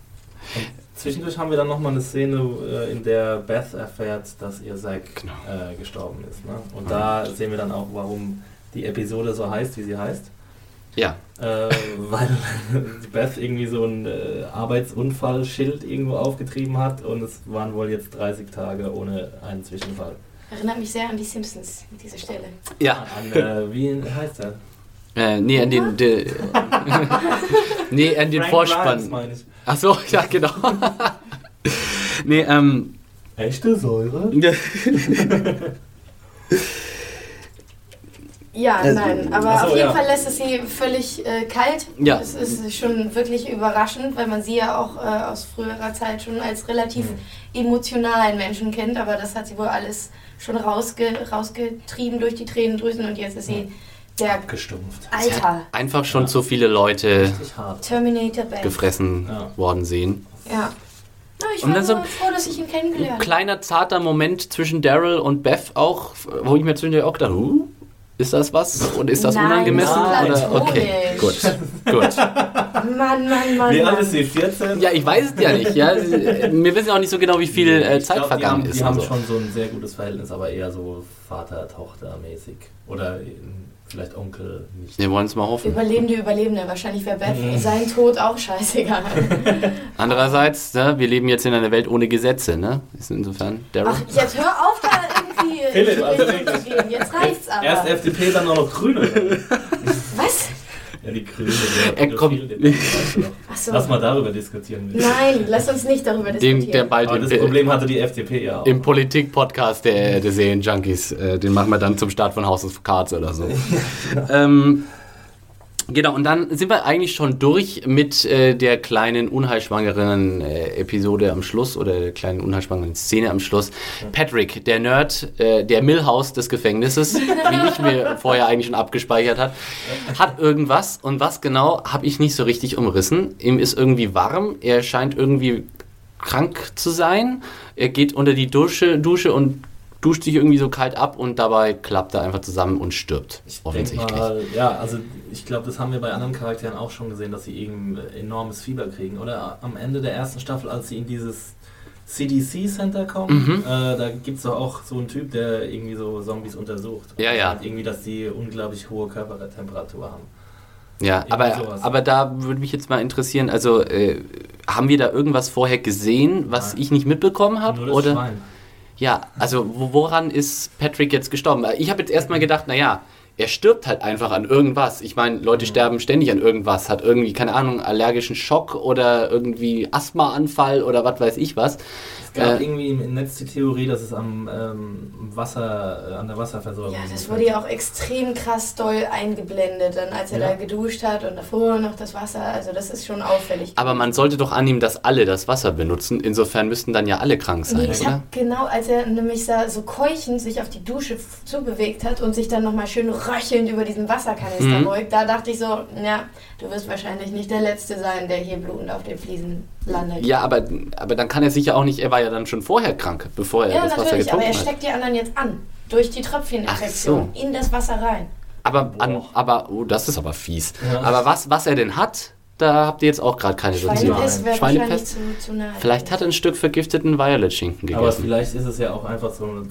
Zwischendurch haben wir dann nochmal eine Szene, äh, in der Beth erfährt, dass ihr Zack Genau. äh, gestorben ist. Ne? Und da sehen wir dann auch, warum die Episode so heißt, wie sie heißt. Ja. Äh, weil Beth irgendwie so ein äh, Arbeitsunfallschild irgendwo aufgetrieben hat und es waren wohl jetzt 30 Tage ohne einen Zwischenfall. Erinnert mich sehr an die Simpsons, diese Stelle. Ja. An, äh, wie heißt er? Äh, nee, an den, de, nee, an den Frank Vorspann. meine ich. Ach so, ja, genau. nee, ähm. Echte Säure? Ja, Also, nein, aber ach so, auf jeden ja. Fall lässt es sie völlig äh, kalt. Ja. Es ist schon wirklich überraschend, weil man sie ja auch äh, aus früherer Zeit schon als relativ Mhm. emotionalen Menschen kennt, aber das hat sie wohl alles schon rausge rausgetrieben durch die Tränendrüsen und jetzt ist sie der Gestumpft. sie hat Alter einfach schon zu viele Leute. Terminator gefressen Ja. worden sehen. Ja. Na, ich Und war dann so froh, dass ich ihn kennengelernt Ein habe. kleiner zarter Moment zwischen Daryl und Beth auch, wo ich mir zwischendurch auch dachte, huh, ist das was? Und ist das Nein, unangemessen? ist Oder? Okay, gut, gut. Mann, Mann, Mann. Wie alt ist sie? 14? Ja, ich weiß es ja nicht. Ja. Wir wissen auch nicht so genau, wie viel äh, Ich Zeit glaub, vergangen die haben, ist. Die haben und so. schon so ein sehr gutes Verhältnis, aber eher so Vater-Tochter-mäßig. Oder vielleicht Onkel nicht. Wir wollen es mal hoffen. Überlebende, Überlebende. Wahrscheinlich wäre Beth Mhm. sein Tod auch scheißegal. Andererseits, ne, wir leben jetzt in einer Welt ohne Gesetze. Ne? Ist insofern Daryl. Ach, jetzt hör auf, da irgendwie Philipp, die also. Jetzt reicht's aber. Erst FDP, dann auch noch Grüne. Ja, die Grüne. Der Er kommt- den. Achso. Lass mal darüber diskutieren. Nein, lass uns nicht darüber Den, diskutieren. der bald Aber im, das Problem hatte die FDP ja auch. im Politik-Podcast der, der Serien-Junkies, äh, den machen wir dann zum Start von House of Cards oder so. ähm, genau, und dann sind wir eigentlich schon durch mit äh, der kleinen unheilschwangeren äh, Episode am Schluss oder der kleinen unheilschwangeren Szene am Schluss. Patrick, der Nerd, äh, der Millhouse des Gefängnisses, wie ich mir vorher eigentlich schon abgespeichert hat, hat irgendwas und was genau habe ich nicht so richtig umrissen. Ihm ist irgendwie warm, er scheint irgendwie krank zu sein. Er geht unter die Dusche, Dusche und duscht sich irgendwie so kalt ab und dabei klappt er einfach zusammen und stirbt. Ich offensichtlich. Mal, ja, also ich glaube, das haben wir bei anderen Charakteren auch schon gesehen, dass sie eben enormes Fieber kriegen. Oder am Ende der ersten Staffel, als sie in dieses CDC-Center kommen, Mhm. äh, da gibt es doch auch so einen Typ, der irgendwie so Zombies untersucht. Ja, ja. Und irgendwie, dass die unglaublich hohe Körpertemperatur haben. Ja, aber, sowas. aber da würde mich jetzt mal interessieren, also äh, haben wir da irgendwas vorher gesehen, was Nein. ich nicht mitbekommen habe? Nur das Oder? Schwein. Ja, also wo, woran ist Patrick jetzt gestorben? Ich habe jetzt erstmal gedacht, naja, er stirbt halt einfach an irgendwas. Ich meine, Leute Mhm. sterben ständig an irgendwas, hat irgendwie, keine Ahnung, allergischen Schock oder irgendwie Asthmaanfall oder was weiß ich was. Es gab Äh, irgendwie im Netz die Theorie, dass es am ähm, Wasser, äh, an der Wasserversorgung Ja, das wurde ja auch extrem krass doll eingeblendet, dann als er Ja. da geduscht hat und davor noch das Wasser. Also das ist schon auffällig. Aber man sollte doch annehmen, dass alle das Wasser benutzen. Insofern müssten dann ja alle krank sein, Nee, ich oder? genau, als er nämlich da so keuchend sich auf die Dusche zubewegt hat und sich dann nochmal schön röchelnd über diesen Wasserkanister Mhm. beugt, da dachte ich so, ja, du wirst wahrscheinlich nicht der Letzte sein, der hier blutend auf den Fliesen landet. Ja, aber, aber dann kann er sicher auch nicht, er war ja dann schon vorher krank, bevor er Ja, das Wasser natürlich, aber getrunken er hat. steckt die anderen jetzt an. Durch die Tröpfcheninfektion in das Wasser rein. Aber, an, aber oh, das ist aber fies. Ja. Aber was, was er denn hat, Da habt ihr jetzt auch gerade keine. Schweinepest wäre wahrscheinlich Schweinepest? zu, zu. Vielleicht hat er ein Stück vergifteten Violet-Schinken Aber gegessen. vielleicht ist es ja auch einfach so eine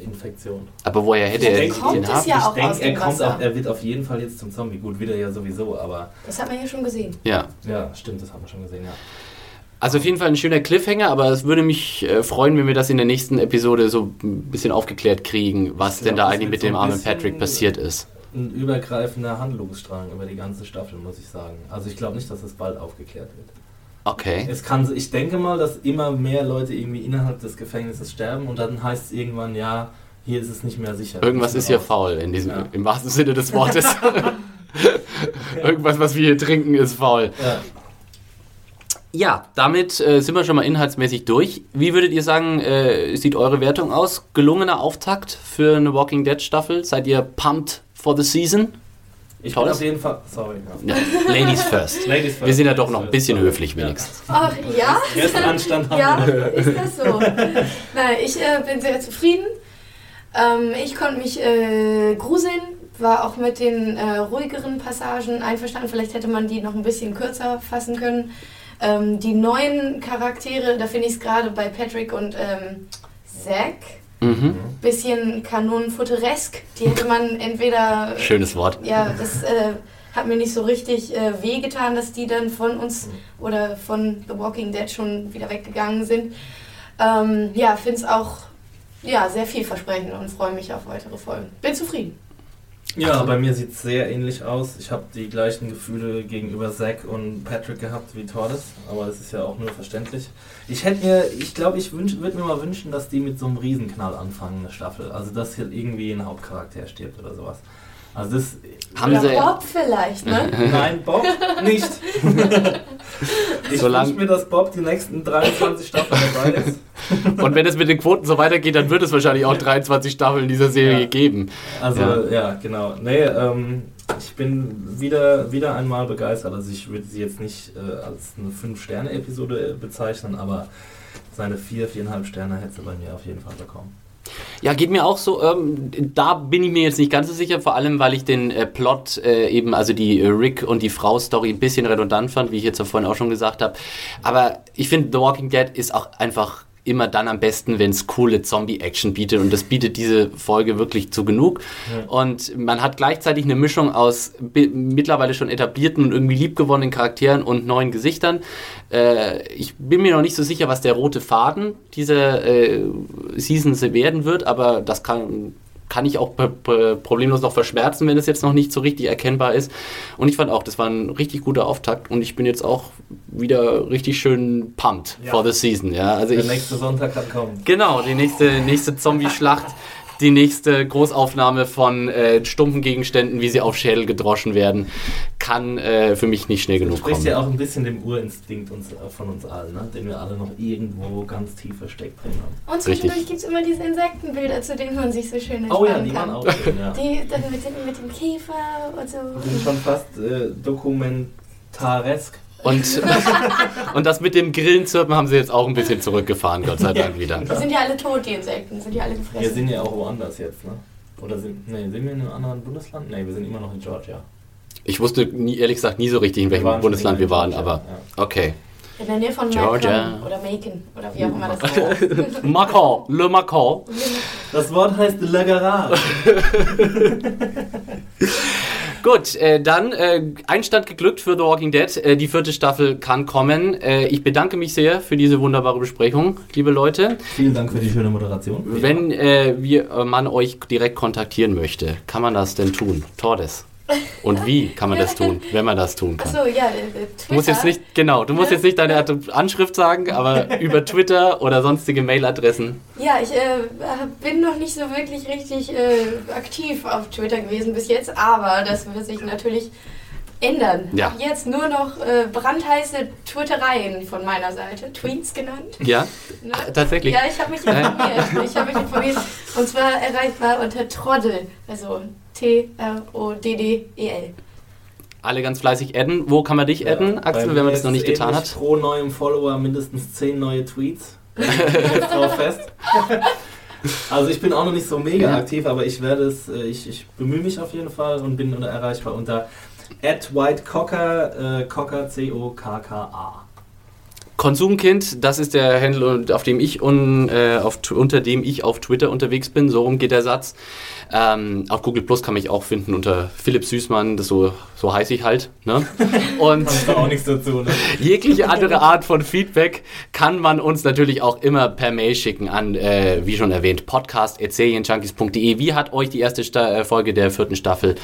Zombie-Infektion. Aber woher hätte Ja, er den kommt es haben? ja ich auch denke, aus er, kommt er wird auf jeden Fall jetzt zum Zombie. Gut, wieder ja sowieso, aber Das hat man ja schon gesehen. Ja. ja, stimmt, das haben wir schon gesehen, ja. Also auf jeden Fall ein schöner Cliffhanger, aber es würde mich äh, freuen, wenn wir das in der nächsten Episode so ein bisschen aufgeklärt kriegen, was Ich denn glaub, da das eigentlich mit so dem armen Patrick passiert ist. Ein übergreifender Handlungsstrang über die ganze Staffel, muss ich sagen. Also ich glaube nicht, dass es bald aufgeklärt wird. Okay. Es kann, ich denke mal, dass immer mehr Leute irgendwie innerhalb des Gefängnisses sterben und dann heißt es irgendwann, ja, hier ist es nicht mehr sicher. Irgendwas ist hier raus. faul in diesem, Ja. im wahrsten Sinne des Wortes. Irgendwas, was wir hier trinken, ist faul. Ja. Ja, damit äh, sind wir schon mal inhaltsmäßig durch. Wie würdet ihr sagen, äh, sieht eure Wertung aus? Gelungener Auftakt für eine Walking Dead Staffel? Seid ihr pumped for the season? Ich Toll. bin auf jeden Fall. Sorry. Ja. Ja, Ladies first. Ladies first. Wir sind ja doch noch ein bisschen Sorry. höflich wenigstens. Ach ja? Restanstand haben Ja, wir. ist das so? Nein, ich äh, bin sehr zufrieden. Ähm, ich konnte mich äh, gruseln, war auch mit den äh, ruhigeren Passagen einverstanden. Vielleicht hätte man die noch ein bisschen kürzer fassen können. Ähm, die neuen Charaktere, da finde ich es gerade bei Patrick und ähm, Zack Mhm. bisschen kanonenfutteresk. Die hätte man entweder Schönes Wort. ja, das äh, hat mir nicht so richtig äh, wehgetan, dass die dann von uns oder von The Walking Dead schon wieder weggegangen sind. Ähm, ja, finde es auch ja, sehr vielversprechend und freue mich auf weitere Folgen. Bin zufrieden. Ja, bei mir sieht es sehr ähnlich aus. Ich habe die gleichen Gefühle gegenüber Zack und Patrick gehabt wie Torres, aber das ist ja auch nur verständlich. Ich hätte mir, ich glaube, ich würde mir mal wünschen, dass die mit so einem Riesenknall anfangen, eine Staffel. Also, dass hier irgendwie ein Hauptcharakter stirbt oder sowas. Also, das. Haben oder sie- Bob vielleicht, ne? Nein, Bob nicht. ich Solang- wünsche mir, dass Bob die nächsten 23 Staffeln dabei ist. Und wenn es mit den Quoten so weitergeht, dann wird es wahrscheinlich auch 23 Staffeln dieser Serie Ja. geben. Also, Ja. ja, genau. Nee, ähm, ich bin wieder, wieder einmal begeistert. Also, ich würde sie jetzt nicht äh, als eine 5-Sterne-Episode bezeichnen, aber seine 4, 4,5 Sterne hätte sie bei mir auf jeden Fall bekommen. Ja, geht mir auch so. Ähm, da bin ich mir jetzt nicht ganz so sicher, vor allem weil ich den äh, Plot äh, eben, also die äh, Rick und die Frau-Story ein bisschen redundant fand, wie ich jetzt vorhin auch schon gesagt habe. Aber ich finde, The Walking Dead ist auch einfach immer dann am besten, wenn es coole Zombie-Action bietet und das bietet diese Folge wirklich zu genug. Und man hat gleichzeitig eine Mischung aus mittlerweile schon etablierten und irgendwie liebgewonnenen Charakteren und neuen Gesichtern. Äh, ich bin mir noch nicht so sicher, was der rote Faden dieser äh, Season werden wird, aber das kann, kann ich auch problemlos noch verschmerzen, wenn es jetzt noch nicht so richtig erkennbar ist. Und ich fand auch, das war ein richtig guter Auftakt und ich bin jetzt auch wieder richtig schön pumped Ja. for the season. Ja, also Der ich, nächste Sonntag kann kommen. Genau, die nächste, nächste Zombie-Schlacht, die nächste Großaufnahme von äh, stumpfen Gegenständen, wie sie auf Schädel gedroschen werden, kann äh, für mich nicht schnell Das genug spricht kommen. ja auch ein bisschen dem Urinstinkt uns, äh, von uns allen, ne? den wir alle noch irgendwo ganz tief versteckt drin haben. Und zwischendurch gibt es immer diese Insektenbilder, zu denen man sich so schön entspannen Oh ja, die kann. waren auch schön, ja. Die dann mit dem, mit dem Käfer und so. Die sind schon fast äh, dokumentaresk. Und, und das mit dem Grillenzirpen haben sie jetzt auch ein bisschen zurückgefahren, Gott sei Dank wieder. Die sind ja alle tot, die Insekten. Sind ja alle gefressen. Wir sind ja auch woanders jetzt, ne? Oder sind, nee, sind wir in einem anderen Bundesland? Nee, wir sind immer noch in Georgia. Ich wusste nie, ehrlich gesagt nie so richtig, in welchem Bundesland wir waren, Georgia, aber okay. In der Nähe von Georgia. Macon oder Macon oder wie auch immer das heißt. Macron, Le Macron. Das Wort heißt Le Garage. Gut, äh, dann äh, Einstand geglückt für The Walking Dead. Äh, die vierte Staffel kann kommen. Äh, ich bedanke mich sehr für diese wunderbare Besprechung, liebe Leute. Vielen Dank für die schöne Moderation. Wenn äh, wir, äh, man euch direkt kontaktieren möchte, kann man das denn tun? Tordes. Und wie kann man das tun, wenn man das tun kann? Achso, ja, äh, Twitter. Du musst jetzt nicht, genau, du musst jetzt nicht deine Anschrift sagen, aber über Twitter oder sonstige Mailadressen. Ja, ich äh, bin noch nicht so wirklich richtig äh, aktiv auf Twitter gewesen bis jetzt, aber das wird sich natürlich ändern. Ja. Ab jetzt nur noch äh, brandheiße Twittereien von meiner Seite, Tweets genannt. Ja, Ne? Ach, tatsächlich. Ja, ich habe mich informiert. Ich habe mich informiert. Und zwar erreichbar unter Troddel, also T-R-O-D-D-E-L. Alle ganz fleißig adden. Wo kann man dich adden, Ja, Axel, wenn man das noch nicht getan hat? Pro neuem Follower mindestens 10 neue Tweets. Jetzt drauf fest. Also ich bin auch noch nicht so mega Ja. aktiv, aber ich werde es, äh, ich, ich bemühe mich auf jeden Fall und bin unter- erreichbar unter At White Cocker, äh, Cocker C-O-K-K-A. Konsumkind, das ist der Handle, auf dem ich un, äh, auf, unter dem ich auf Twitter unterwegs bin. So rum geht der Satz. Ähm, auf Google Plus kann mich auch finden unter Philipp Süßmann, das so, so heiße ich halt. Ne? Und auch nichts dazu. Ne? jegliche andere Art von Feedback kann man uns natürlich auch immer per Mail schicken an, äh, wie schon erwähnt, podcast.serienjunkies.de. Wie hat euch die erste Sta äh, Folge der vierten Staffel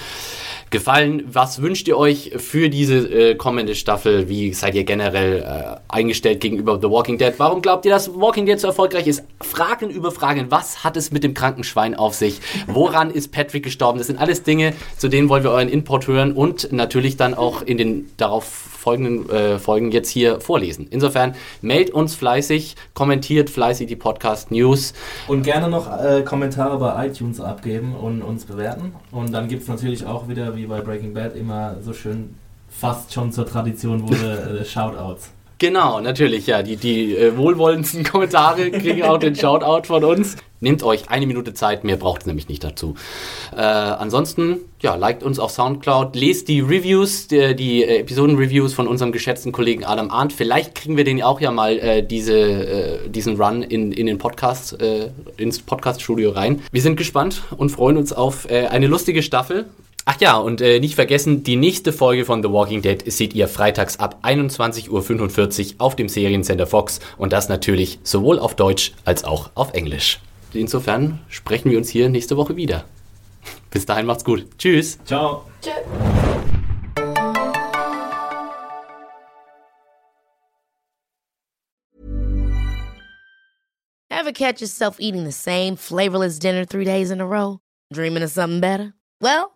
gefallen? Was wünscht ihr euch für diese äh, kommende Staffel? Wie seid ihr generell äh, eingestellt gegenüber The Walking Dead? Warum glaubt ihr, dass Walking Dead so erfolgreich ist? Fragen über Fragen. Was hat es mit dem kranken Schwein auf sich? Woran ist Patrick gestorben? Das sind alles Dinge, zu denen wollen wir euren Input hören und natürlich dann auch in den darauf folgenden äh, Folgen jetzt hier vorlesen. Insofern meldet uns fleißig, kommentiert fleißig die Podcast News. Und gerne noch äh, Kommentare bei iTunes abgeben und uns bewerten. Und dann gibt es natürlich auch wieder, wie bei Breaking Bad, immer so schön fast schon zur Tradition wurde, äh, Shoutouts. Genau, natürlich, ja. Die, die äh, wohlwollendsten Kommentare kriegen auch den Shoutout von uns. Nehmt euch eine Minute Zeit, mehr braucht es nämlich nicht dazu. Äh, ansonsten, ja, liked uns auf Soundcloud, lest die Reviews, die, die äh, Episoden-Reviews von unserem geschätzten Kollegen Adam Arndt. Vielleicht kriegen wir den auch ja mal äh, diese, äh, diesen Run in, in den Podcast, äh, ins Podcast-Studio rein. Wir sind gespannt und freuen uns auf eine lustige Staffel. Ach ja, und äh, nicht vergessen, die nächste Folge von The Walking Dead seht ihr freitags ab 21.45 Uhr auf dem Seriencenter Fox und das natürlich sowohl auf Deutsch als auch auf Englisch. Insofern sprechen wir uns hier nächste Woche wieder. Bis dahin macht's gut. Tschüss. Ciao. Tschö. Ever catch yourself eating the same flavorless dinner three days in a row? Dreaming of something better? Well,